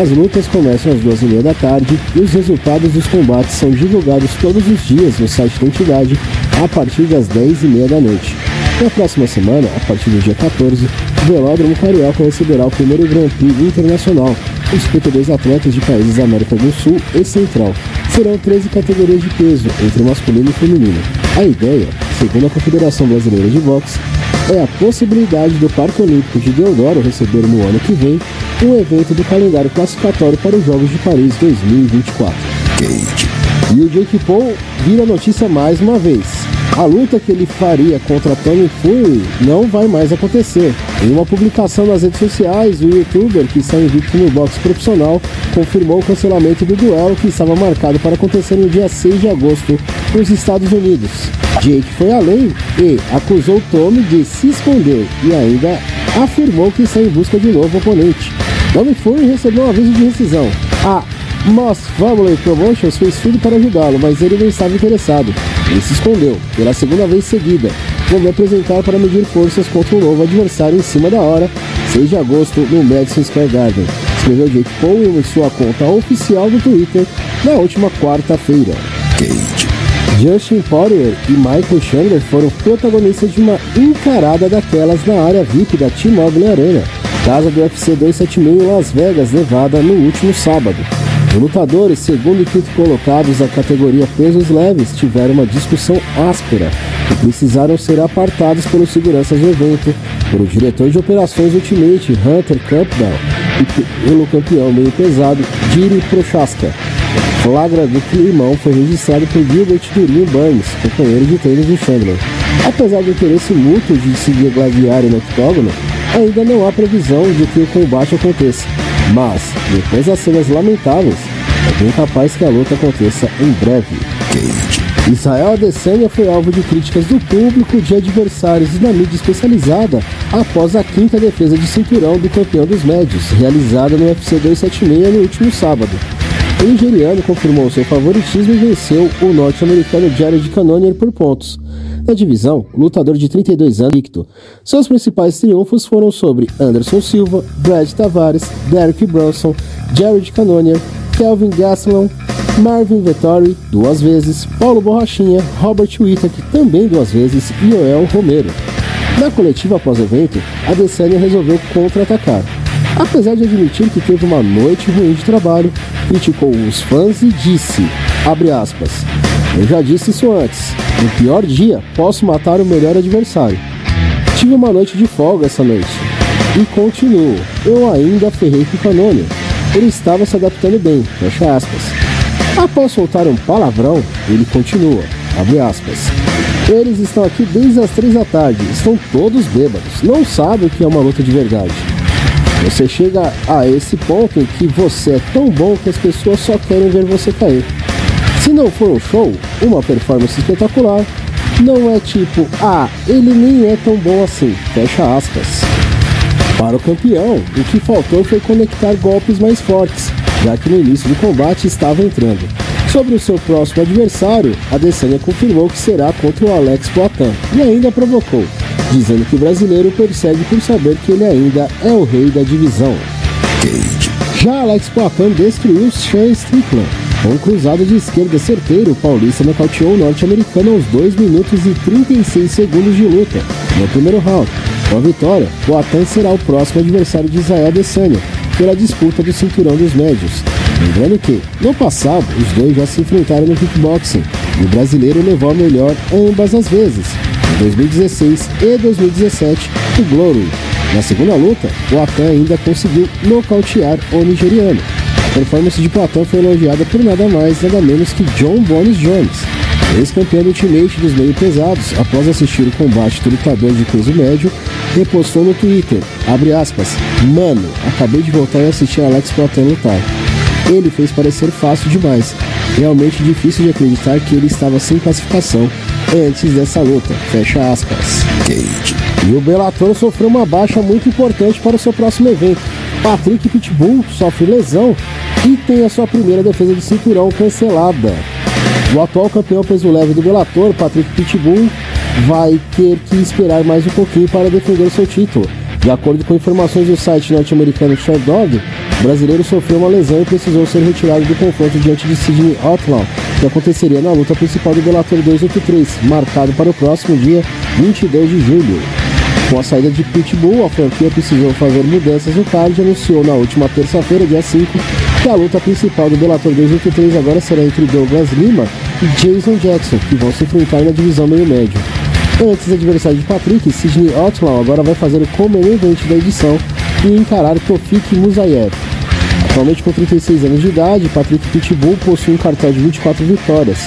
As lutas começam às duas e meia da tarde e os resultados dos combates são divulgados todos os dias no site da entidade a partir das dez e meia da noite. Na próxima semana, a partir do dia 14, o Velódromo Carioca receberá o primeiro Grand Prix Internacional, com 52 atletas de países da América do Sul e Central. Serão 13 categorias de peso, entre masculino e feminino. A ideia, segundo a Confederação Brasileira de Boxe, é a possibilidade do Parque Olímpico de Deodoro receber no ano que vem um evento do calendário classificatório para os Jogos de Paris 2024. E o Jake Paul vira notícia mais uma vez. A luta que ele faria contra Tony Fury não vai mais acontecer. Em uma publicação nas redes sociais, o youtuber que está invicto no boxe profissional confirmou o cancelamento do duelo que estava marcado para acontecer no dia 6 de agosto nos Estados Unidos. Jake foi além e acusou Tommy de se esconder e ainda afirmou que está em busca de um novo oponente. Tommy Fury recebeu um aviso de rescisão. A Moss Family Promotions fez tudo para ajudá-lo, mas ele não estava interessado. Ele se escondeu, pela segunda vez seguida. Vou me apresentar para medir forças contra um novo adversário em cima da hora, 6 de agosto, no Madison Square Garden. Escreveu Jake Paul em sua conta oficial do Twitter na última quarta-feira. Justin Poirier e Michael Chandler foram protagonistas de uma encarada daquelas na área VIP da T-Mobile Arena, casa do UFC 276 em Las Vegas, Nevada, no último sábado. Lutadores, segundo e quinto colocados da categoria pesos leves, tiveram uma discussão áspera e precisaram ser apartados pelos seguranças do evento, pelo diretor de operações Ultimate, Hunter Campbell, e pelo campeão meio pesado, Jiri Prochaska. Flagra do climão foi registrado por Gilbert Durinho Burns, companheiro de treinos de Chandler. Apesar do interesse mútuo de se gladiarem no octógono, ainda não há previsão de que o combate aconteça. Mas, depois das cenas lamentáveis, é bem capaz que a luta aconteça em breve. Israel Adesanya foi alvo de críticas do público, de adversários e da mídia especializada após a quinta defesa de cinturão do campeão dos médios, realizada no UFC 276 no último sábado. Nigeriano confirmou seu favoritismo e venceu o norte-americano Jared Cannonier por pontos. Na divisão, o lutador de 32 anos invicto. Seus principais triunfos foram sobre Anderson Silva, Brad Tavares, Derek Bronson, Jared Cannonier, Kelvin Gastelum, Marvin Vettori, duas vezes, Paulo Borrachinha, Robert Whittaker, também duas vezes, e Joel Romero. Na coletiva após evento, a Adesanya resolveu contra-atacar. Apesar de admitir que teve uma noite ruim de trabalho, criticou os fãs e disse, aspas, eu já disse isso antes, no pior dia posso matar o melhor adversário. Tive uma noite de folga essa noite. E continuo, eu ainda ferrei com o Canônio. Ele estava se adaptando bem, fecha aspas. Após soltar um palavrão, ele continua, abre aspas. Eles estão aqui desde as três da tarde, estão todos bêbados, não sabem o que é uma luta de verdade. Você chega a esse ponto em que você é tão bom que as pessoas só querem ver você cair. Se não for um show, uma performance espetacular, não é tipo, ah, ele nem é tão bom assim, fecha aspas. Para o campeão, o que faltou foi conectar golpes mais fortes, já que no início do combate estava entrando. Sobre o seu próximo adversário, a Adesanya confirmou que será contra o Alex Poitin e ainda provocou, dizendo que o brasileiro persegue por saber que ele ainda é o rei da divisão. Já Alex Poitin destruiu Sean Strickland. Com cruzado de esquerda certeiro, o paulista nocauteou o norte-americano aos 2 minutos e 36 segundos de luta, no primeiro round. Com a vitória, Poitin será o próximo adversário de Israel Adesanya, pela disputa do cinturão dos médios. Lembrando que, no passado, os dois já se enfrentaram no kickboxing, e o brasileiro levou a melhor ambas as vezes, em 2016 e 2017, o Glory. Na segunda luta, o Atan ainda conseguiu nocautear o nigeriano. A performance de Platão foi elogiada por nada mais nada menos que John Bones Jones. ex-campeão do Ultimate dos meio pesados, após assistir o combate do lutador de peso médio, repostou no Twitter, abre aspas, Mano, acabei de voltar e assistir Alex Poatan lutar. Ele fez parecer fácil demais. Realmente difícil de acreditar que ele estava sem classificação antes dessa luta. Fecha aspas. Cage. E o Bellator sofreu uma baixa muito importante para o seu próximo evento. Patrick Pitbull sofre lesão e tem a sua primeira defesa de cinturão cancelada. O atual campeão peso leve do Bellator, Patrick Pitbull, vai ter que esperar mais um pouquinho para defender seu título. De acordo com informações do site norte-americano Sherdog, o brasileiro sofreu uma lesão e precisou ser retirado do confronto diante de Sidney Outlaw, que aconteceria na luta principal do Bellator 283, marcado para o próximo dia 22 de julho. Com a saída de Pitbull, a franquia precisou fazer mudanças no card e anunciou na última terça-feira, dia 5, que a luta principal do Bellator 283 agora será entre Douglas Lima e Jason Jackson, que vão se enfrentar na divisão meio-médio. Antes adversário de Patrick, Sidney Outlaw agora vai fazer o como event da edição e encarar Tofik Musayev. Atualmente com 36 anos de idade, Patrick Pitbull possui um cartel de 24 vitórias,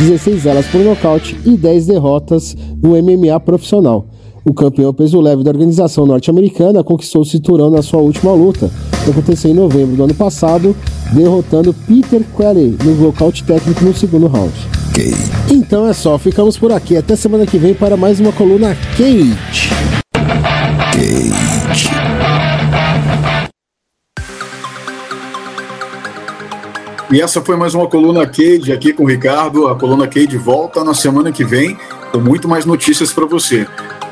16 delas por nocaute e 10 derrotas no MMA profissional. O campeão peso leve da organização norte-americana conquistou o cinturão na sua última luta, que aconteceu em novembro do ano passado, derrotando Peter Quelly no nocaute técnico no segundo round. Okay. Então é só, ficamos por aqui. Até semana que vem para mais uma coluna Cage. Cage. E essa foi mais uma coluna Cage aqui com o Ricardo. A coluna Cage volta na semana que vem com muito mais notícias para você.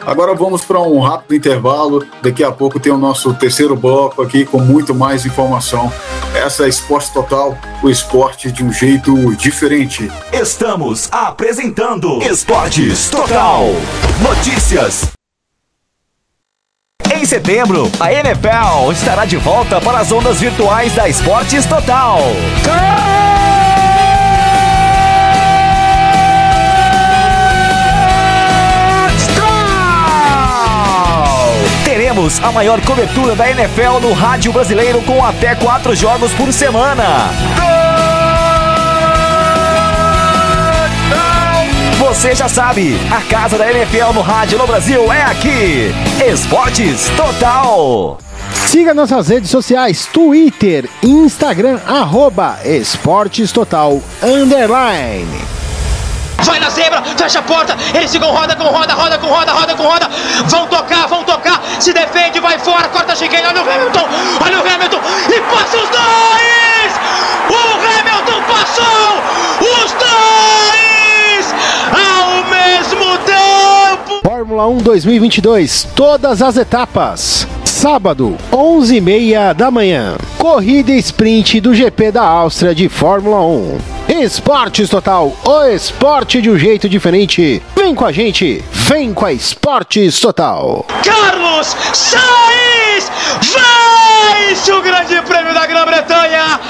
Agora vamos para um rápido intervalo. Daqui a pouco tem o nosso terceiro bloco aqui com muito mais informação. Essa é Esporte Total, o esporte de um jeito diferente. Estamos apresentando Esportes Total. Notícias. Em setembro, a NFL estará de volta para as ondas virtuais da Esportes Total. teremos a maior cobertura da NFL no rádio brasileiro com até quatro jogos por semana. Você já sabe, a casa da NFL no rádio no Brasil é aqui. Esportes Total. Siga nossas redes sociais, Twitter, Instagram, arroba Esportes Total, underline vai na zebra, fecha a porta, eles ficam roda com roda, roda com roda, roda com roda, vão tocar, vão tocar, se defende, vai fora, corta a chiqueira, olha o Hamilton, olha o Hamilton, e passa os dois! O Hamilton passou os dois ao mesmo tempo! Fórmula 1 2022, todas as etapas. Sábado, 11h30 da manhã. Corrida sprint do GP da Áustria de Fórmula 1. Esportes Total, o esporte de um jeito diferente. Vem com a gente, vem com a Esportes Total. Carlos Sainz vence o Grande Prêmio da Grã-Bretanha.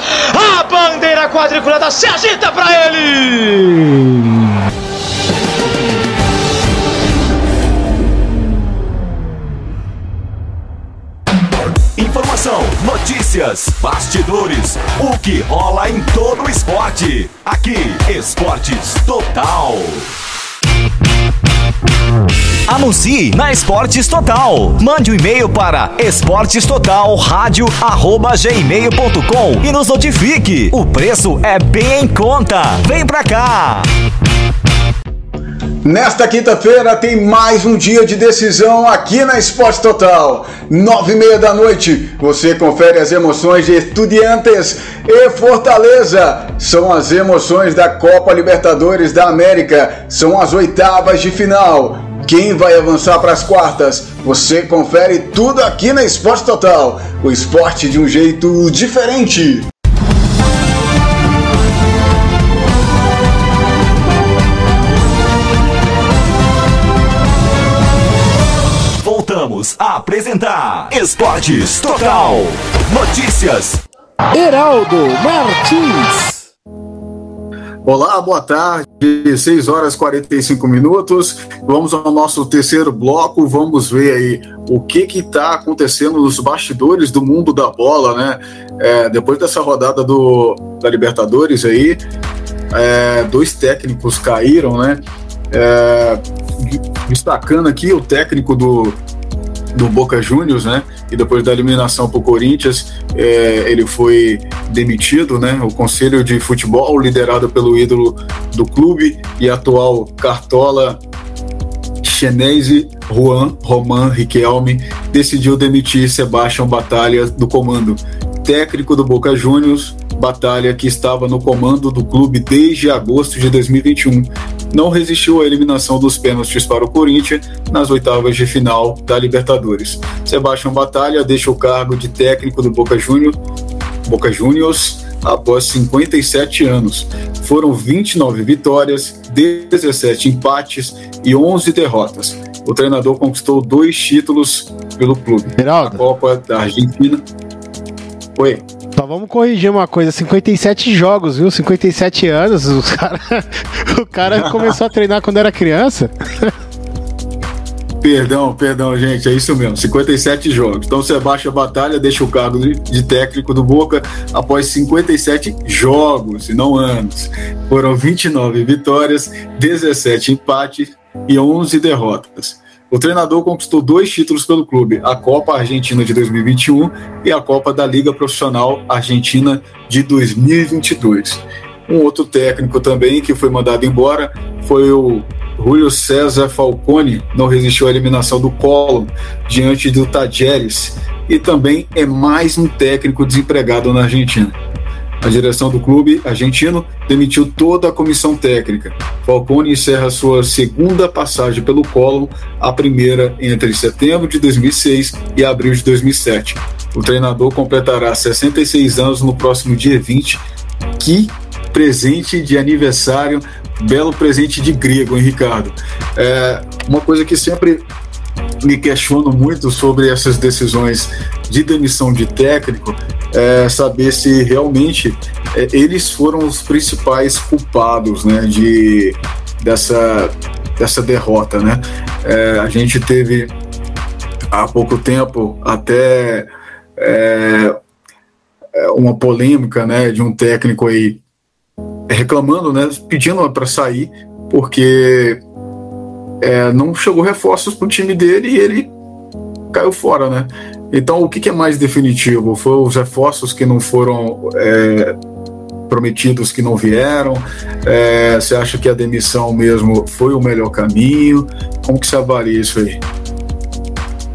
A bandeira quadriculada se agita para ele. Notícias, bastidores, o que rola em todo esporte. Aqui, Esportes Total. Anuncie na Esportes Total. Mande um e-mail para esportestotalradio@gmail.com e nos notifique. O preço é bem em conta. Vem pra cá. Nesta quinta-feira tem mais um dia de decisão aqui na Esporte Total. Nove e meia da noite, você confere as emoções de Estudiantes e Fortaleza. São as emoções da Copa Libertadores da América. São as oitavas de final. Quem vai avançar para as quartas? Você confere tudo aqui na Esporte Total. O esporte de um jeito diferente. Apresentar Esportes Total. Notícias. Heraldo Martins. Olá, boa tarde. 6 horas e 45 minutos. Vamos ao nosso terceiro bloco. Vamos ver aí o que que está acontecendo nos bastidores do mundo da bola, né? É, depois dessa rodada do, da Libertadores aí, é, dois técnicos caíram, né? É, destacando aqui o técnico do, do Boca Juniors, né? E depois da eliminação para o Corinthians, é, ele foi demitido, né? O Conselho de Futebol, liderado pelo ídolo do clube e atual cartola Chenese Juan Roman Riquelme, decidiu demitir Sebastião Batalha do comando. Técnico do Boca Juniors, Batalha, que estava no comando do clube desde agosto de 2021, não resistiu à eliminação dos pênaltis para o Corinthians nas oitavas de final da Libertadores. Sebastião Batalha deixa o cargo de técnico do Boca Juniors, Boca Juniors após 57 anos. Foram 29 vitórias, 17 empates e 11 derrotas. O treinador conquistou dois títulos pelo clube: Geraldo. a Copa da Argentina. Oi. Só vamos corrigir uma coisa: 57 jogos, viu? 57 anos. Os cara, o cara começou a treinar quando era criança. Perdão, perdão, gente, é isso mesmo, 57 jogos. Então, Sebastião Batalha deixa o cargo de, técnico do Boca após 57 jogos, e não anos. Foram 29 vitórias, 17 empates e 11 derrotas. O treinador conquistou dois títulos pelo clube, a Copa Argentina de 2021 e a Copa da Liga Profissional Argentina de 2022. Um outro técnico também que foi mandado embora foi o Julio César Falcone, não resistiu à eliminação do Colo diante do Tajeres e também é mais um técnico desempregado na Argentina. A direção do clube argentino demitiu toda a comissão técnica. Falcone encerra sua segunda passagem pelo Colo, a primeira entre setembro de 2006 e abril de 2007. O treinador completará 66 anos no próximo dia 20. Que presente de aniversário, belo presente de grego, hein, Ricardo? É, uma coisa que sempre me questiono muito sobre essas decisões de demissão de técnico é saber se realmente é, eles foram os principais culpados né, de, dessa, dessa derrota. Né? É, a gente teve há pouco tempo até é, é uma polêmica né, de um técnico aí reclamando, né, pedindo para sair, porque é, não chegou reforços para o time dele e ele caiu fora, né? Então, o que, que, é mais definitivo? Foi os reforços que não foram é, prometidos que não vieram? É, você acha que a demissão mesmo foi o melhor caminho? Como que você avalia isso aí?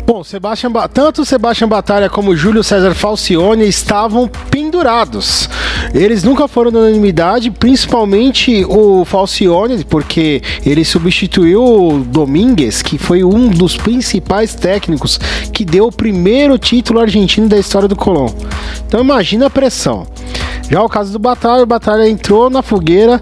Bom, Sebastian ba tanto Sebastian Batalha como Júlio César Falcione estavam pendurados. Eles nunca foram da unanimidade, principalmente o Falcione, porque ele substituiu o Domingues, que foi um dos principais técnicos que deu o primeiro título argentino da história do Colón. Então imagina a pressão. Já o caso do Batalha, o Batalha entrou na fogueira,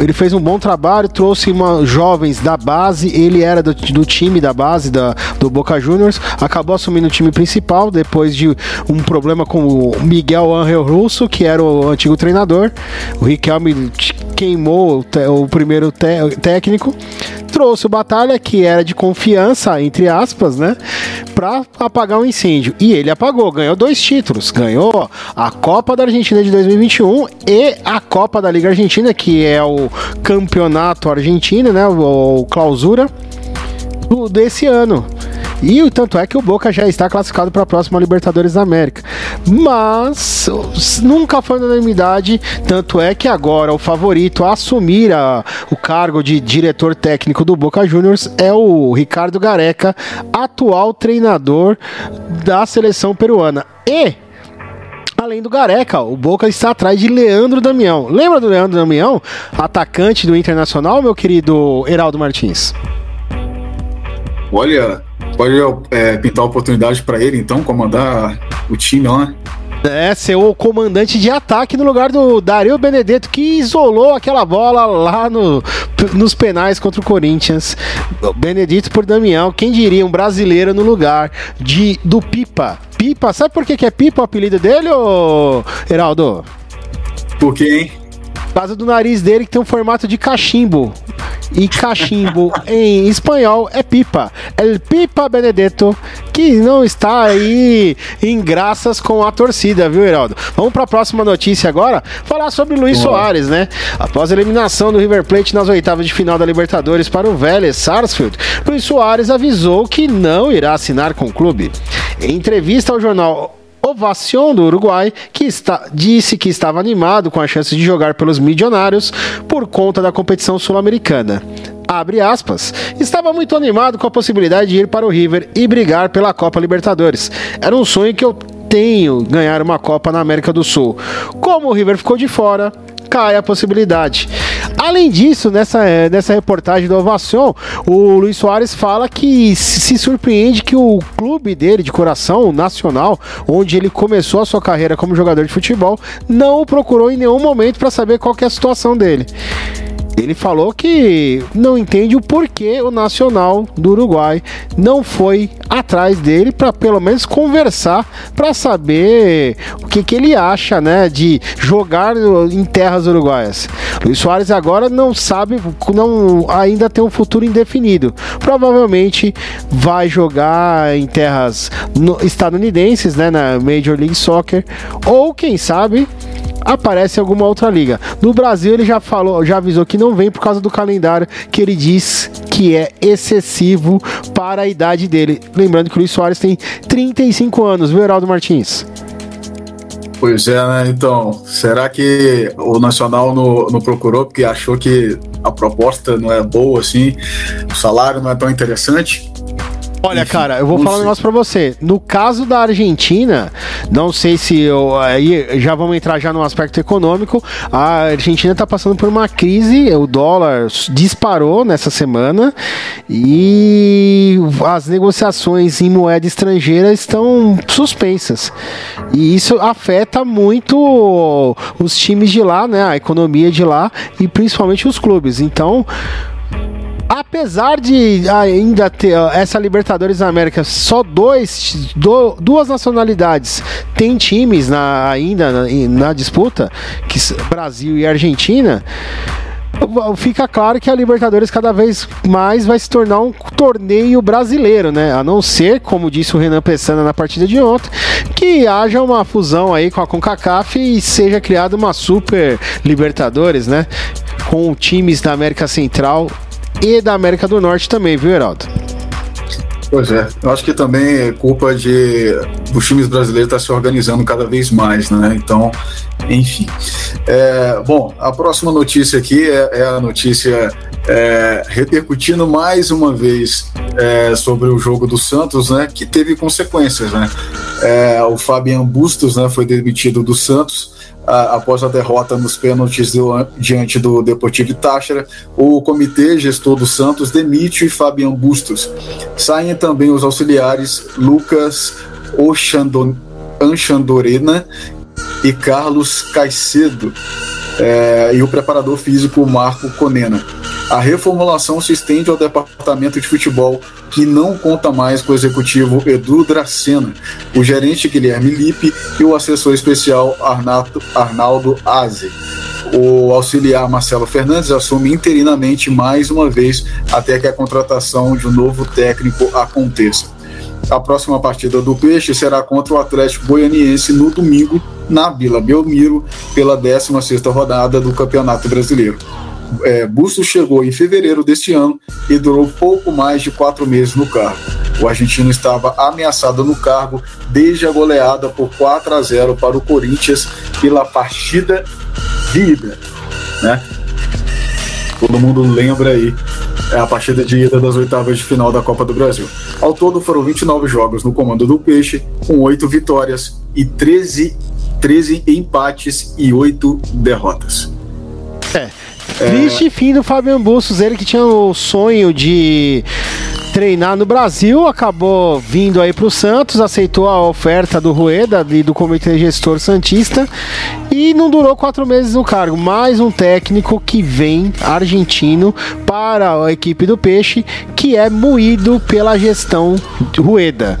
ele fez um bom trabalho, trouxe uma, jovens da base, ele era do, do time da base da, do Boca Juniors, acabou assumindo o time principal depois de um problema com o Miguel Angel Russo, que era o antigo treinador. O Riquelme queimou o, o primeiro técnico, trouxe o Batalha, que era de confiança, entre aspas, né? Pra apagar o um incêndio. E ele apagou, ganhou dois títulos. Ganhou a Copa da Argentina de 2021 e a Copa da Liga Argentina, que é o campeonato argentino, né? O, o clausura desse ano. E o tanto é que o Boca já está classificado para a próxima Libertadores da América. Mas nunca foi unanimidade, tanto é que agora o favorito a assumir a, o cargo de diretor técnico do Boca Juniors é o Ricardo Gareca, atual treinador da seleção peruana. E Além do Gareca, o Boca está atrás de Leandro Damião. Lembra do Leandro Damião? Atacante do Internacional, meu querido Heraldo Martins? Olha, pode é, pintar oportunidade para ele, então, comandar o time lá. É, ser o comandante de ataque no lugar do Dario Benedetto, que isolou aquela bola lá no, nos penais contra o Corinthians. Benedito por Damião, quem diria, um brasileiro no lugar de do Pipa. Pipa, sabe por que, que é Pipa o apelido dele, ô Heraldo? Por quê, hein? Por causa do nariz dele que tem um formato de cachimbo. E cachimbo em espanhol é pipa. El Pipa Benedetto, que não está aí em graças com a torcida, viu, Heraldo? Vamos para a próxima notícia agora, falar sobre Luiz Soares, né? Após a eliminação do River Plate nas oitavas de final da Libertadores para o Vélez Sarsfield, Luiz Soares avisou que não irá assinar com o clube. Em entrevista ao jornal Ovação do Uruguai, que está, disse que estava animado com a chance de jogar pelos milionários por conta da competição sul-americana. Abre aspas. Estava muito animado com a possibilidade de ir para o River e brigar pela Copa Libertadores. Era um sonho que eu tenho ganhar uma Copa na América do Sul. Como o River ficou de fora, cai a possibilidade. Além disso, nessa, eh, nessa reportagem do Ovação, o Luiz Soares fala que se surpreende que o clube dele de coração, nacional, onde ele começou a sua carreira como jogador de futebol, não o procurou em nenhum momento para saber qual é a situação dele. Ele falou que não entende o porquê o Nacional do Uruguai não foi atrás dele para pelo menos conversar para saber o que, que ele acha, né, de jogar em terras uruguaias. Luiz Soares agora não sabe, não ainda tem um futuro indefinido. Provavelmente vai jogar em terras estadunidenses, né, na Major League Soccer, ou quem sabe aparece em alguma outra liga. No Brasil ele já falou, já avisou que não vem por causa do calendário que ele diz que é excessivo para a idade dele. Lembrando que o Luiz Soares tem 35 anos, viu, Heraldo Martins? Pois é, né? Então, será que o Nacional não, não procurou porque achou que a proposta não é boa assim, o salário não é tão interessante? Olha, cara, eu vou falar um negócio pra você. No caso da Argentina, não sei se eu. Aí já vamos entrar já no aspecto econômico. A Argentina tá passando por uma crise, o dólar disparou nessa semana e as negociações em moeda estrangeira estão suspensas. E isso afeta muito os times de lá, né? A economia de lá e principalmente os clubes. Então apesar de ainda ter essa Libertadores da América, só dois, do, duas nacionalidades tem times na, ainda na, na disputa, que Brasil e Argentina fica claro que a Libertadores cada vez mais vai se tornar um torneio brasileiro, né? A não ser, como disse o Renan Pessana na partida de ontem, que haja uma fusão aí com a CONCACAF e seja criada uma super Libertadores, né? Com times da América Central e da América do Norte também, viu, Heraldo? Pois é, eu acho que também é culpa de os times brasileiros estar tá se organizando cada vez mais, né? Então, enfim. É, bom, a próxima notícia aqui é, é a notícia é, repercutindo mais uma vez é, sobre o jogo do Santos, né? Que teve consequências, né? É, o Fabian Bustos, né? Foi demitido do Santos após a derrota nos pênaltis diante do Deportivo Táchira, o comitê gestor do Santos demite Fabian Bustos. Saem também os auxiliares Lucas Oxandorena e Carlos Caicedo é, e o preparador físico Marco Conena. A reformulação se estende ao departamento de futebol, que não conta mais com o executivo Edu Dracena, o gerente Guilherme Lippe e o assessor especial Arnato, Arnaldo Aze. O auxiliar Marcelo Fernandes assume interinamente mais uma vez até que a contratação de um novo técnico aconteça. A próxima partida do Peixe será contra o Atlético Goianiense no domingo, na Vila Belmiro, pela 16ª rodada do Campeonato Brasileiro é, Bustos chegou em fevereiro deste ano e durou pouco mais de quatro meses no cargo. O argentino estava ameaçado no cargo desde a goleada por 4 a 0 para o Corinthians pela partida de ida. Né? Todo mundo lembra aí a partida de ida das oitavas de final da Copa do Brasil. Ao todo foram 29 jogos no comando do Peixe, com 8 vitórias e 13, 13 empates e 8 derrotas. É, Triste é... fim do Fabian Bustos, ele que tinha o sonho de treinar no Brasil, acabou vindo aí para o Santos, aceitou a oferta do Rueda e do Comitê Gestor Santista e não durou quatro meses no cargo. Mais um técnico que vem argentino para a equipe do Peixe, que é moído pela gestão Rueda.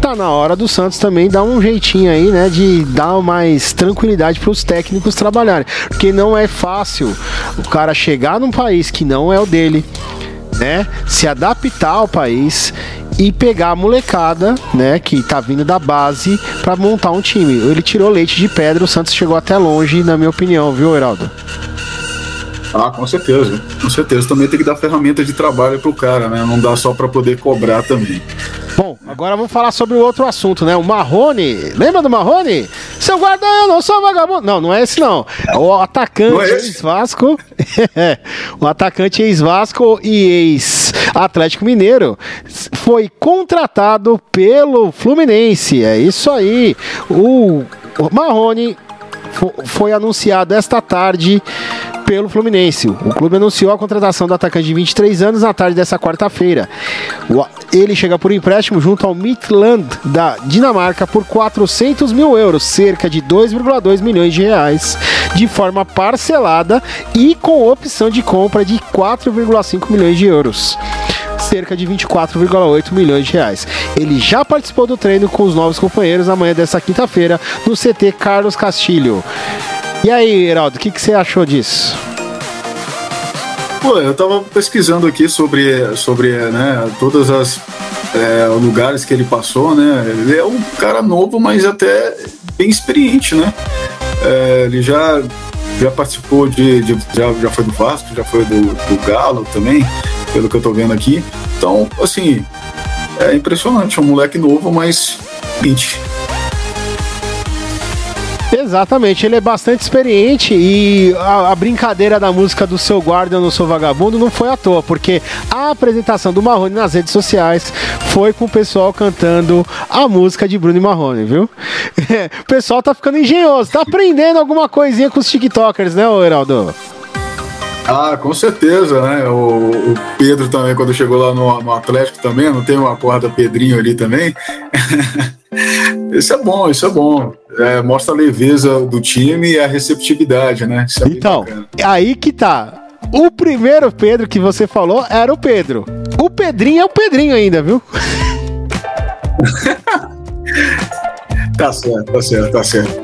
Tá na hora do Santos também dar um jeitinho aí, né, de dar mais tranquilidade para os técnicos trabalharem, porque não é fácil o cara chegar num país que não é o dele né, se adaptar ao país e pegar a molecada, né, que tá vindo da base para montar um time. Ele tirou leite de pedra, o Santos chegou até longe, na minha opinião, viu, Heraldo? Ah, com certeza. Com certeza. Também tem que dar ferramenta de trabalho pro cara, né? Não dá só para poder cobrar também. Bom, agora vamos falar sobre o outro assunto, né? O Marrone. Lembra do Marrone? Seu guarda, eu não sou vagabundo. Não, não é esse não. É o atacante é ex-Vasco. o atacante ex-Vasco e ex-Atlético Mineiro foi contratado pelo Fluminense. É isso aí. O Marrone foi anunciado esta tarde pelo Fluminense. O clube anunciou a contratação do atacante de 23 anos na tarde dessa quarta-feira. Ele chega por empréstimo junto ao Midland da Dinamarca por 400 mil euros, cerca de 2,2 milhões de reais, de forma parcelada e com opção de compra de 4,5 milhões de euros cerca de 24,8 milhões de reais. Ele já participou do treino com os novos companheiros na manhã dessa quinta-feira no CT Carlos Castilho. E aí, Heraldo, o que, que você achou disso? Pô, eu tava pesquisando aqui sobre, sobre né, todas as é, lugares que ele passou, né? Ele é um cara novo, mas até bem experiente, né? É, ele já, já participou de, de, já, já foi do Vasco, já foi do, do Galo também, pelo que eu tô vendo aqui. Então, assim, é impressionante, é um moleque novo, mas 20. Exatamente, ele é bastante experiente e a, a, brincadeira da música do seu guarda, eu não sou vagabundo, não foi à toa, porque a apresentação do Marrone nas redes sociais foi com o pessoal cantando a música de Bruno Marrone, viu? o pessoal tá ficando engenhoso, tá aprendendo alguma coisinha com os TikTokers, né, Heraldo? Ah, com certeza, né? O, o, Pedro também, quando chegou lá no, no Atlético também, não tem uma porra Pedrinho ali também. isso é bom, isso é bom. É, mostra a leveza do time e a receptividade, né? É então, aí que tá. O primeiro Pedro que você falou era o Pedro. O Pedrinho é o Pedrinho ainda, viu? tá certo, tá certo, tá certo.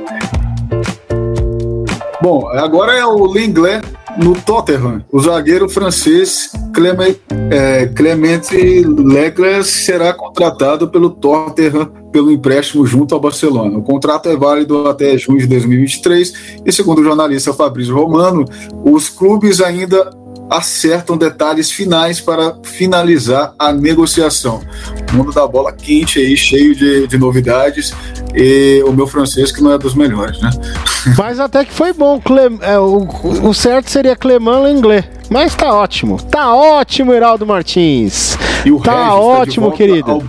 Bom, agora é o Lenglet no Tottenham, o zagueiro francês Clement, é, Clemente Legles será contratado pelo Tottenham pelo empréstimo junto ao Barcelona. O contrato é válido até junho de 2023 e, segundo o jornalista Fabrício Romano, os clubes ainda acertam detalhes finais para finalizar a negociação. O mundo da bola quente aí, cheio de, de novidades, e o meu francês que não é dos melhores, né? Mas até que foi bom, Clem, é, o, o certo seria Clemão Lenglet. Mas tá ótimo, tá ótimo, Heraldo Martins. E o tá Regis ótimo, tá querido. Ao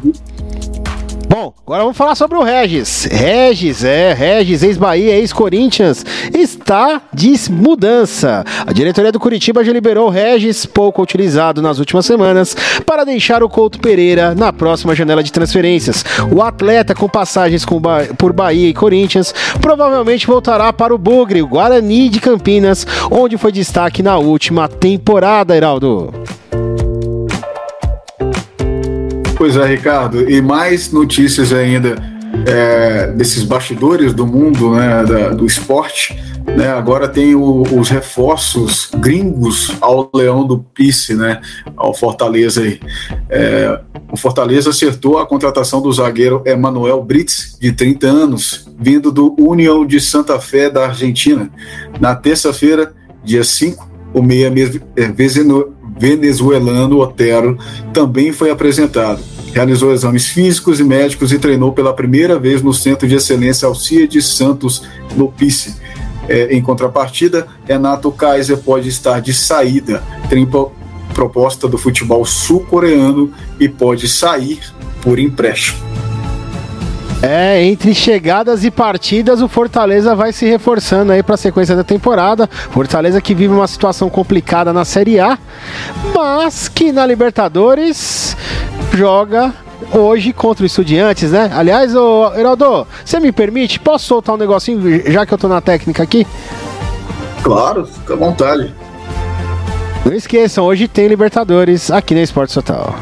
Bom, agora vamos falar sobre o Regis. Regis, é, Regis, ex-Bahia, ex-Corinthians, está de mudança. A diretoria do Curitiba já liberou o Regis, pouco utilizado nas últimas semanas, para deixar o Couto Pereira na próxima janela de transferências. O atleta com passagens com ba por Bahia e Corinthians provavelmente voltará para o Bugre, o Guarani de Campinas, onde foi destaque na última temporada, Heraldo. Pois é, Ricardo. E mais notícias ainda é, desses bastidores do mundo né, da, do esporte. Né, agora tem o, os reforços gringos ao Leão do Pice, né, ao Fortaleza. Aí. É, o Fortaleza acertou a contratação do zagueiro Emanuel Brits, de 30 anos, vindo do União de Santa Fé da Argentina. Na terça-feira, dia 5, o meia venezuelano Otero também foi apresentado. Realizou exames físicos e médicos e treinou pela primeira vez no Centro de Excelência Alcides Santos, no Pice. É, em contrapartida, Renato Kaiser pode estar de saída, tem proposta do futebol sul-coreano e pode sair por empréstimo. É, entre chegadas e partidas, o Fortaleza vai se reforçando aí para a sequência da temporada. Fortaleza que vive uma situação complicada na Série A, mas que na Libertadores joga hoje contra o Estudiantes, né? Aliás, ô Heraldo, você me permite? Posso soltar um negocinho já que eu tô na técnica aqui? Claro, fica à vontade. Não esqueçam, hoje tem Libertadores aqui na Esporte Total.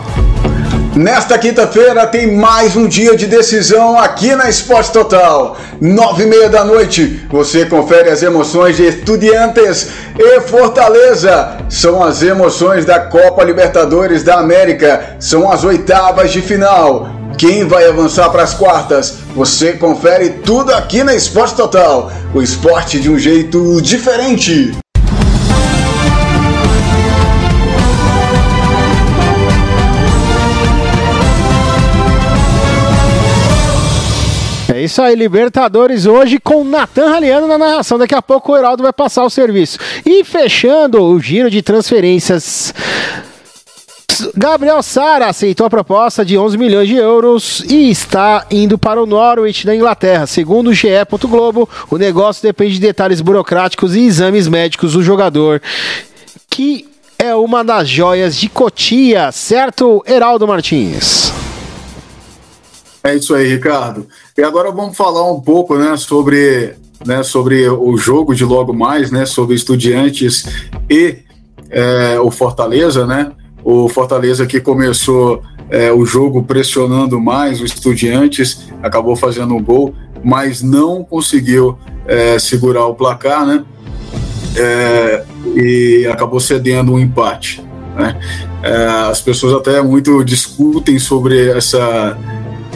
Nesta quinta-feira tem mais um dia de decisão aqui na Esporte Total. Nove e meia da noite, você confere as emoções de Estudiantes e Fortaleza. São as emoções da Copa Libertadores da América. São as oitavas de final. Quem vai avançar para as quartas? Você confere tudo aqui na Esporte Total. O esporte de um jeito diferente. É isso aí, Libertadores hoje com Natan Raliano na narração. Daqui a pouco o Heraldo vai passar o serviço. E fechando o giro de transferências. Gabriel Sara aceitou a proposta de 11 milhões de euros e está indo para o Norwich da Inglaterra. Segundo o GE. Globo, o negócio depende de detalhes burocráticos e exames médicos do jogador, que é uma das joias de Cotia, certo, Heraldo Martins? É isso aí, Ricardo. E agora vamos falar um pouco, né, sobre, né, sobre o jogo de logo mais, né, sobre Estudiantes e é, o Fortaleza, né? O Fortaleza que começou é, o jogo pressionando mais o Estudiantes, acabou fazendo um gol, mas não conseguiu é, segurar o placar, né? É, e acabou cedendo um empate. Né? É, as pessoas até muito discutem sobre essa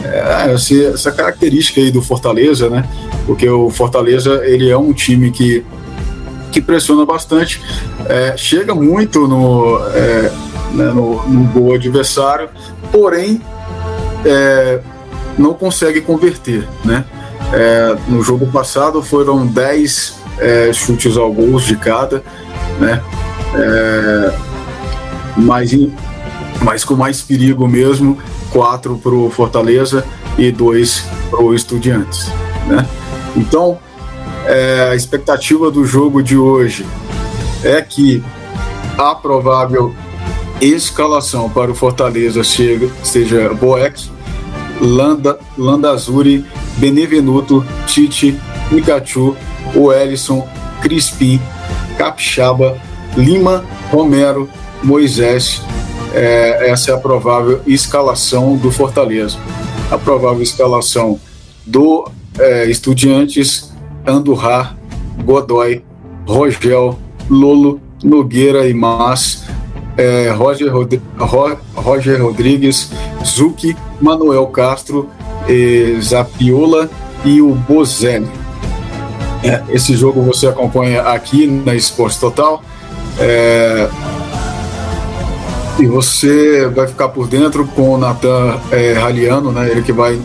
é, essa característica aí do Fortaleza, né? Porque o Fortaleza ele é um time que, que pressiona bastante, é, chega muito no, é, né, no, no, gol adversário, porém é, não consegue converter, né? É, no jogo passado foram 10 é, chutes ao gol de cada, né? mas, mas com mais perigo mesmo quatro para o Fortaleza e dois para o Estudiantes. Né? Então, é, a expectativa do jogo de hoje é que a provável escalação para o Fortaleza seja Boeck, Landa, Landazuri, Benevenuto, Tite, Pikachu, Wellison, Crispim, Capixaba, Lima, Romero, Moisés, é, essa é a provável escalação do Fortaleza. A provável escalação do é, Estudiantes, Andurra, Godoy, Rogel, Lolo, Nogueira e Mas, é, Roger, Rod Ro Roger Rodrigues, Zuki, Manuel Castro, Zapiola e o Bozelli. É, esse jogo você acompanha aqui na Esporte Total. É, e você vai ficar por dentro com o Natan é, Raliano, né? Ele que vai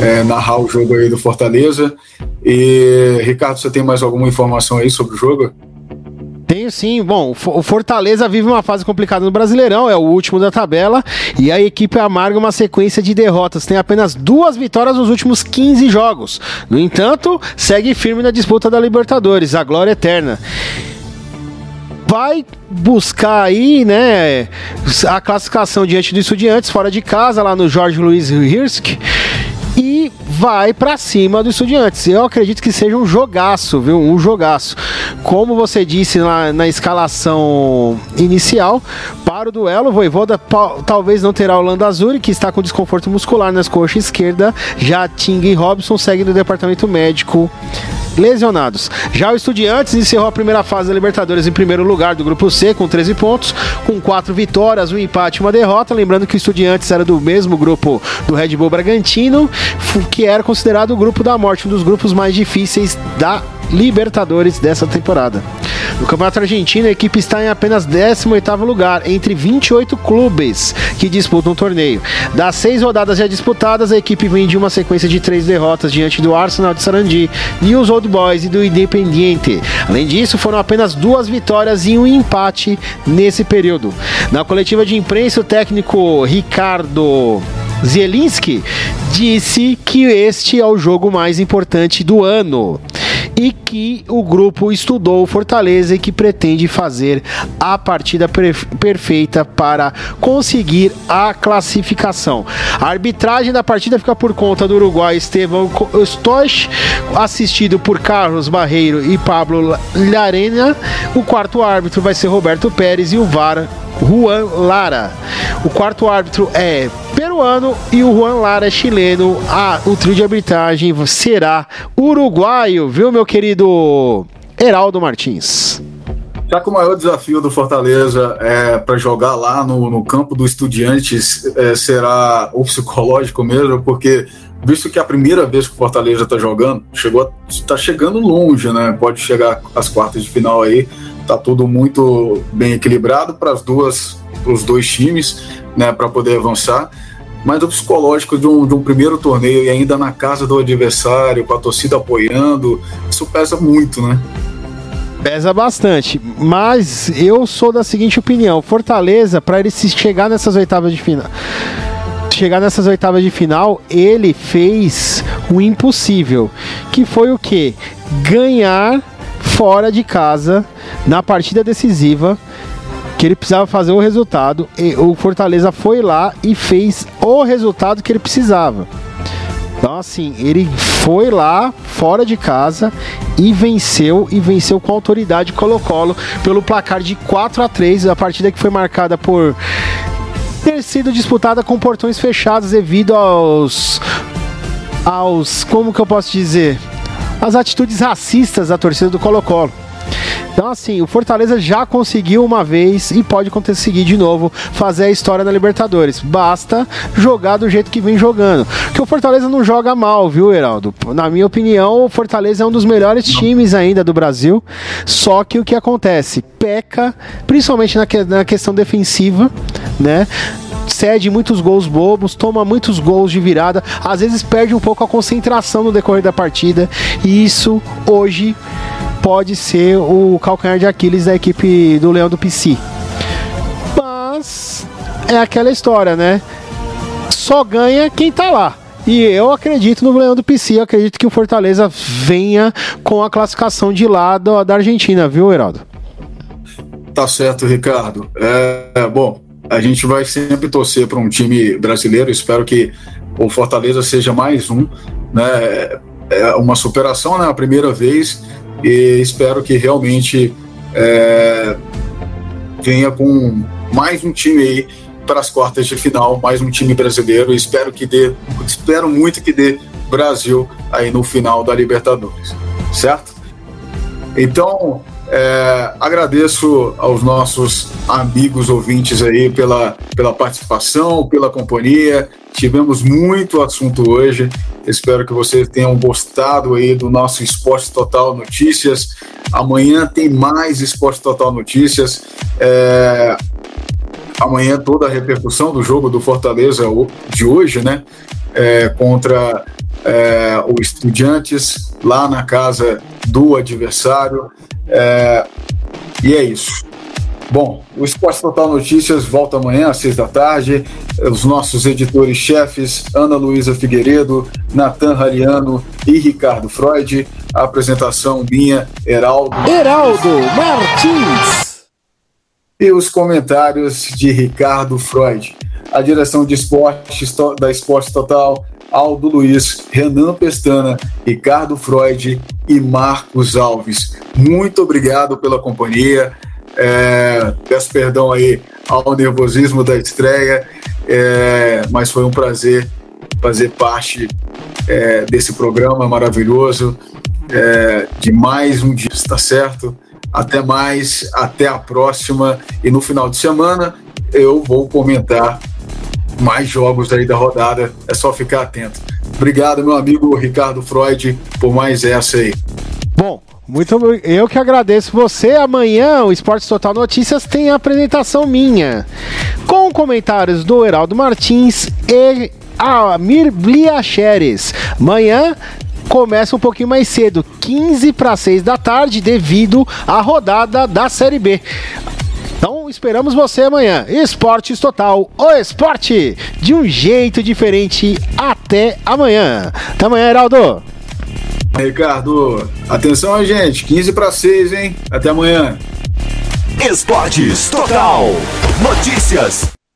é, narrar o jogo aí do Fortaleza. E Ricardo, você tem mais alguma informação aí sobre o jogo? Tenho sim. Bom, o Fortaleza vive uma fase complicada no Brasileirão, é o último da tabela, e a equipe amarga uma sequência de derrotas. Tem apenas duas vitórias nos últimos 15 jogos. No entanto, segue firme na disputa da Libertadores, a glória eterna vai buscar aí, né, a classificação diante do Estudiantes fora de casa, lá no Jorge Luiz Hirsk e vai para cima do Estudiantes. Eu acredito que seja um jogaço, viu? Um jogaço. Como você disse na, na escalação inicial, para o duelo, o Voivoda talvez não terá o Landazuri, que está com desconforto muscular nas coxas esquerda. Já Ting e Robson seguem no departamento médico lesionados. Já o Estudiantes encerrou a primeira fase da Libertadores em primeiro lugar do grupo C com 13 pontos, com quatro vitórias, um empate e uma derrota. Lembrando que o Estudiantes era do mesmo grupo do Red Bull Bragantino, que era considerado o grupo da morte, um dos grupos mais difíceis da Libertadores dessa temporada. No Campeonato Argentino, a equipe está em apenas 18º lugar, entre 28 clubes que disputam o torneio. Das seis rodadas já disputadas, a equipe vem de uma sequência de três derrotas diante do Arsenal de Sarandi, News Old Boys e do Independiente. Além disso, foram apenas duas vitórias e um empate nesse período. Na coletiva de imprensa, o técnico Ricardo Zielinski disse que este é o jogo mais importante do ano e que o grupo estudou Fortaleza e que pretende fazer a partida perfeita para conseguir a classificação. A arbitragem da partida fica por conta do Uruguai Estevão Stoich, assistido por Carlos Barreiro e Pablo Llarena. O quarto árbitro vai ser Roberto Pérez e o VAR Juan Lara. O quarto árbitro é peruano e o Juan Lara é chileno. Ah, o trio de arbitragem será uruguaio, viu, meu querido Heraldo Martins? Já que o maior desafio do Fortaleza é para jogar lá no, no, campo do Estudiantes é, será o psicológico mesmo, porque visto que é a primeira vez que o Fortaleza está jogando, chegou, está chegando longe, né? Pode chegar às quartas de final aí, tá tudo muito bem equilibrado para as duas, os dois times, né? Para poder avançar. Mas o psicológico de um, de um primeiro torneio e ainda na casa do adversário, com a torcida apoiando, isso pesa muito, né? Pesa bastante, mas eu sou da seguinte opinião: Fortaleza, para ele se chegar nessas oitavas de final, chegar nessas oitavas de final, ele fez o impossível, que foi o que? Ganhar fora de casa na partida decisiva que ele precisava fazer o resultado. E o Fortaleza foi lá e fez o resultado que ele precisava. Então, assim, ele foi lá, fora de casa, e venceu, e venceu com autoridade Colo-Colo pelo placar de 4 a 3 a partida que foi marcada por ter sido disputada com portões fechados devido aos. aos. como que eu posso dizer? As atitudes racistas da torcida do Colo-Colo. Então, assim, o Fortaleza já conseguiu uma vez e pode conseguir de novo fazer a história na Libertadores. Basta jogar do jeito que vem jogando. Porque o Fortaleza não joga mal, viu, Heraldo? Na minha opinião, o Fortaleza é um dos melhores times ainda do Brasil. Só que o que acontece? Peca, principalmente na, que, na questão defensiva, né? cede muitos gols bobos, toma muitos gols de virada, às vezes perde um pouco a concentração no decorrer da partida, e isso hoje pode ser o calcanhar de Aquiles da equipe do Leão do PC. Mas é aquela história, né? Só ganha quem tá lá. E eu acredito no Leão do PC, eu acredito que o Fortaleza venha com a classificação de lado da Argentina, viu, Heraldo? Tá certo, Ricardo. É, bom, a gente vai sempre torcer para um time brasileiro. Espero que o Fortaleza seja mais um, né? É uma superação, né? A primeira vez e espero que realmente é, venha com mais um time aí para as quartas de final, mais um time brasileiro. Espero que dê, espero muito que dê Brasil aí no final da Libertadores, certo? Então, é, agradeço aos nossos amigos ouvintes aí pela, pela participação, pela companhia. Tivemos muito assunto hoje. Espero que vocês tenham gostado aí do nosso Esporte Total Notícias. Amanhã tem mais Esporte Total Notícias. É, amanhã toda a repercussão do jogo do Fortaleza de hoje, né? É, contra é, o Estudiantes lá na casa do adversário. É, e é isso. Bom, o Esporte Total Notícias volta amanhã às seis da tarde. Os nossos editores-chefes, Ana Luísa Figueiredo, Natan Rariano e Ricardo Freud. A apresentação minha, Heraldo. Heraldo Martins. E os comentários de Ricardo Freud. A direção de esportes da Esporte Total Aldo Luiz, Renan Pestana, Ricardo Freud e Marcos Alves. Muito obrigado pela companhia. É, peço perdão aí ao nervosismo da estreia, é, mas foi um prazer fazer parte é, desse programa maravilhoso, é, de mais um dia, tá certo? Até mais, até a próxima. E no final de semana eu vou comentar mais jogos aí da rodada. É só ficar atento. Obrigado, meu amigo Ricardo Freud, por mais essa aí. Bom, muito eu que agradeço você. Amanhã o Esportes Total Notícias tem a apresentação minha, com comentários do Heraldo Martins e Amir Bliacheres. Amanhã começa um pouquinho mais cedo, 15 para 6 da tarde, devido à rodada da Série B. Esperamos você amanhã. Esportes Total, o esporte de um jeito diferente. Até amanhã. Até amanhã, Heraldo. Ricardo, atenção, gente. 15 para 6, hein? Até amanhã. Esportes Total. Notícias.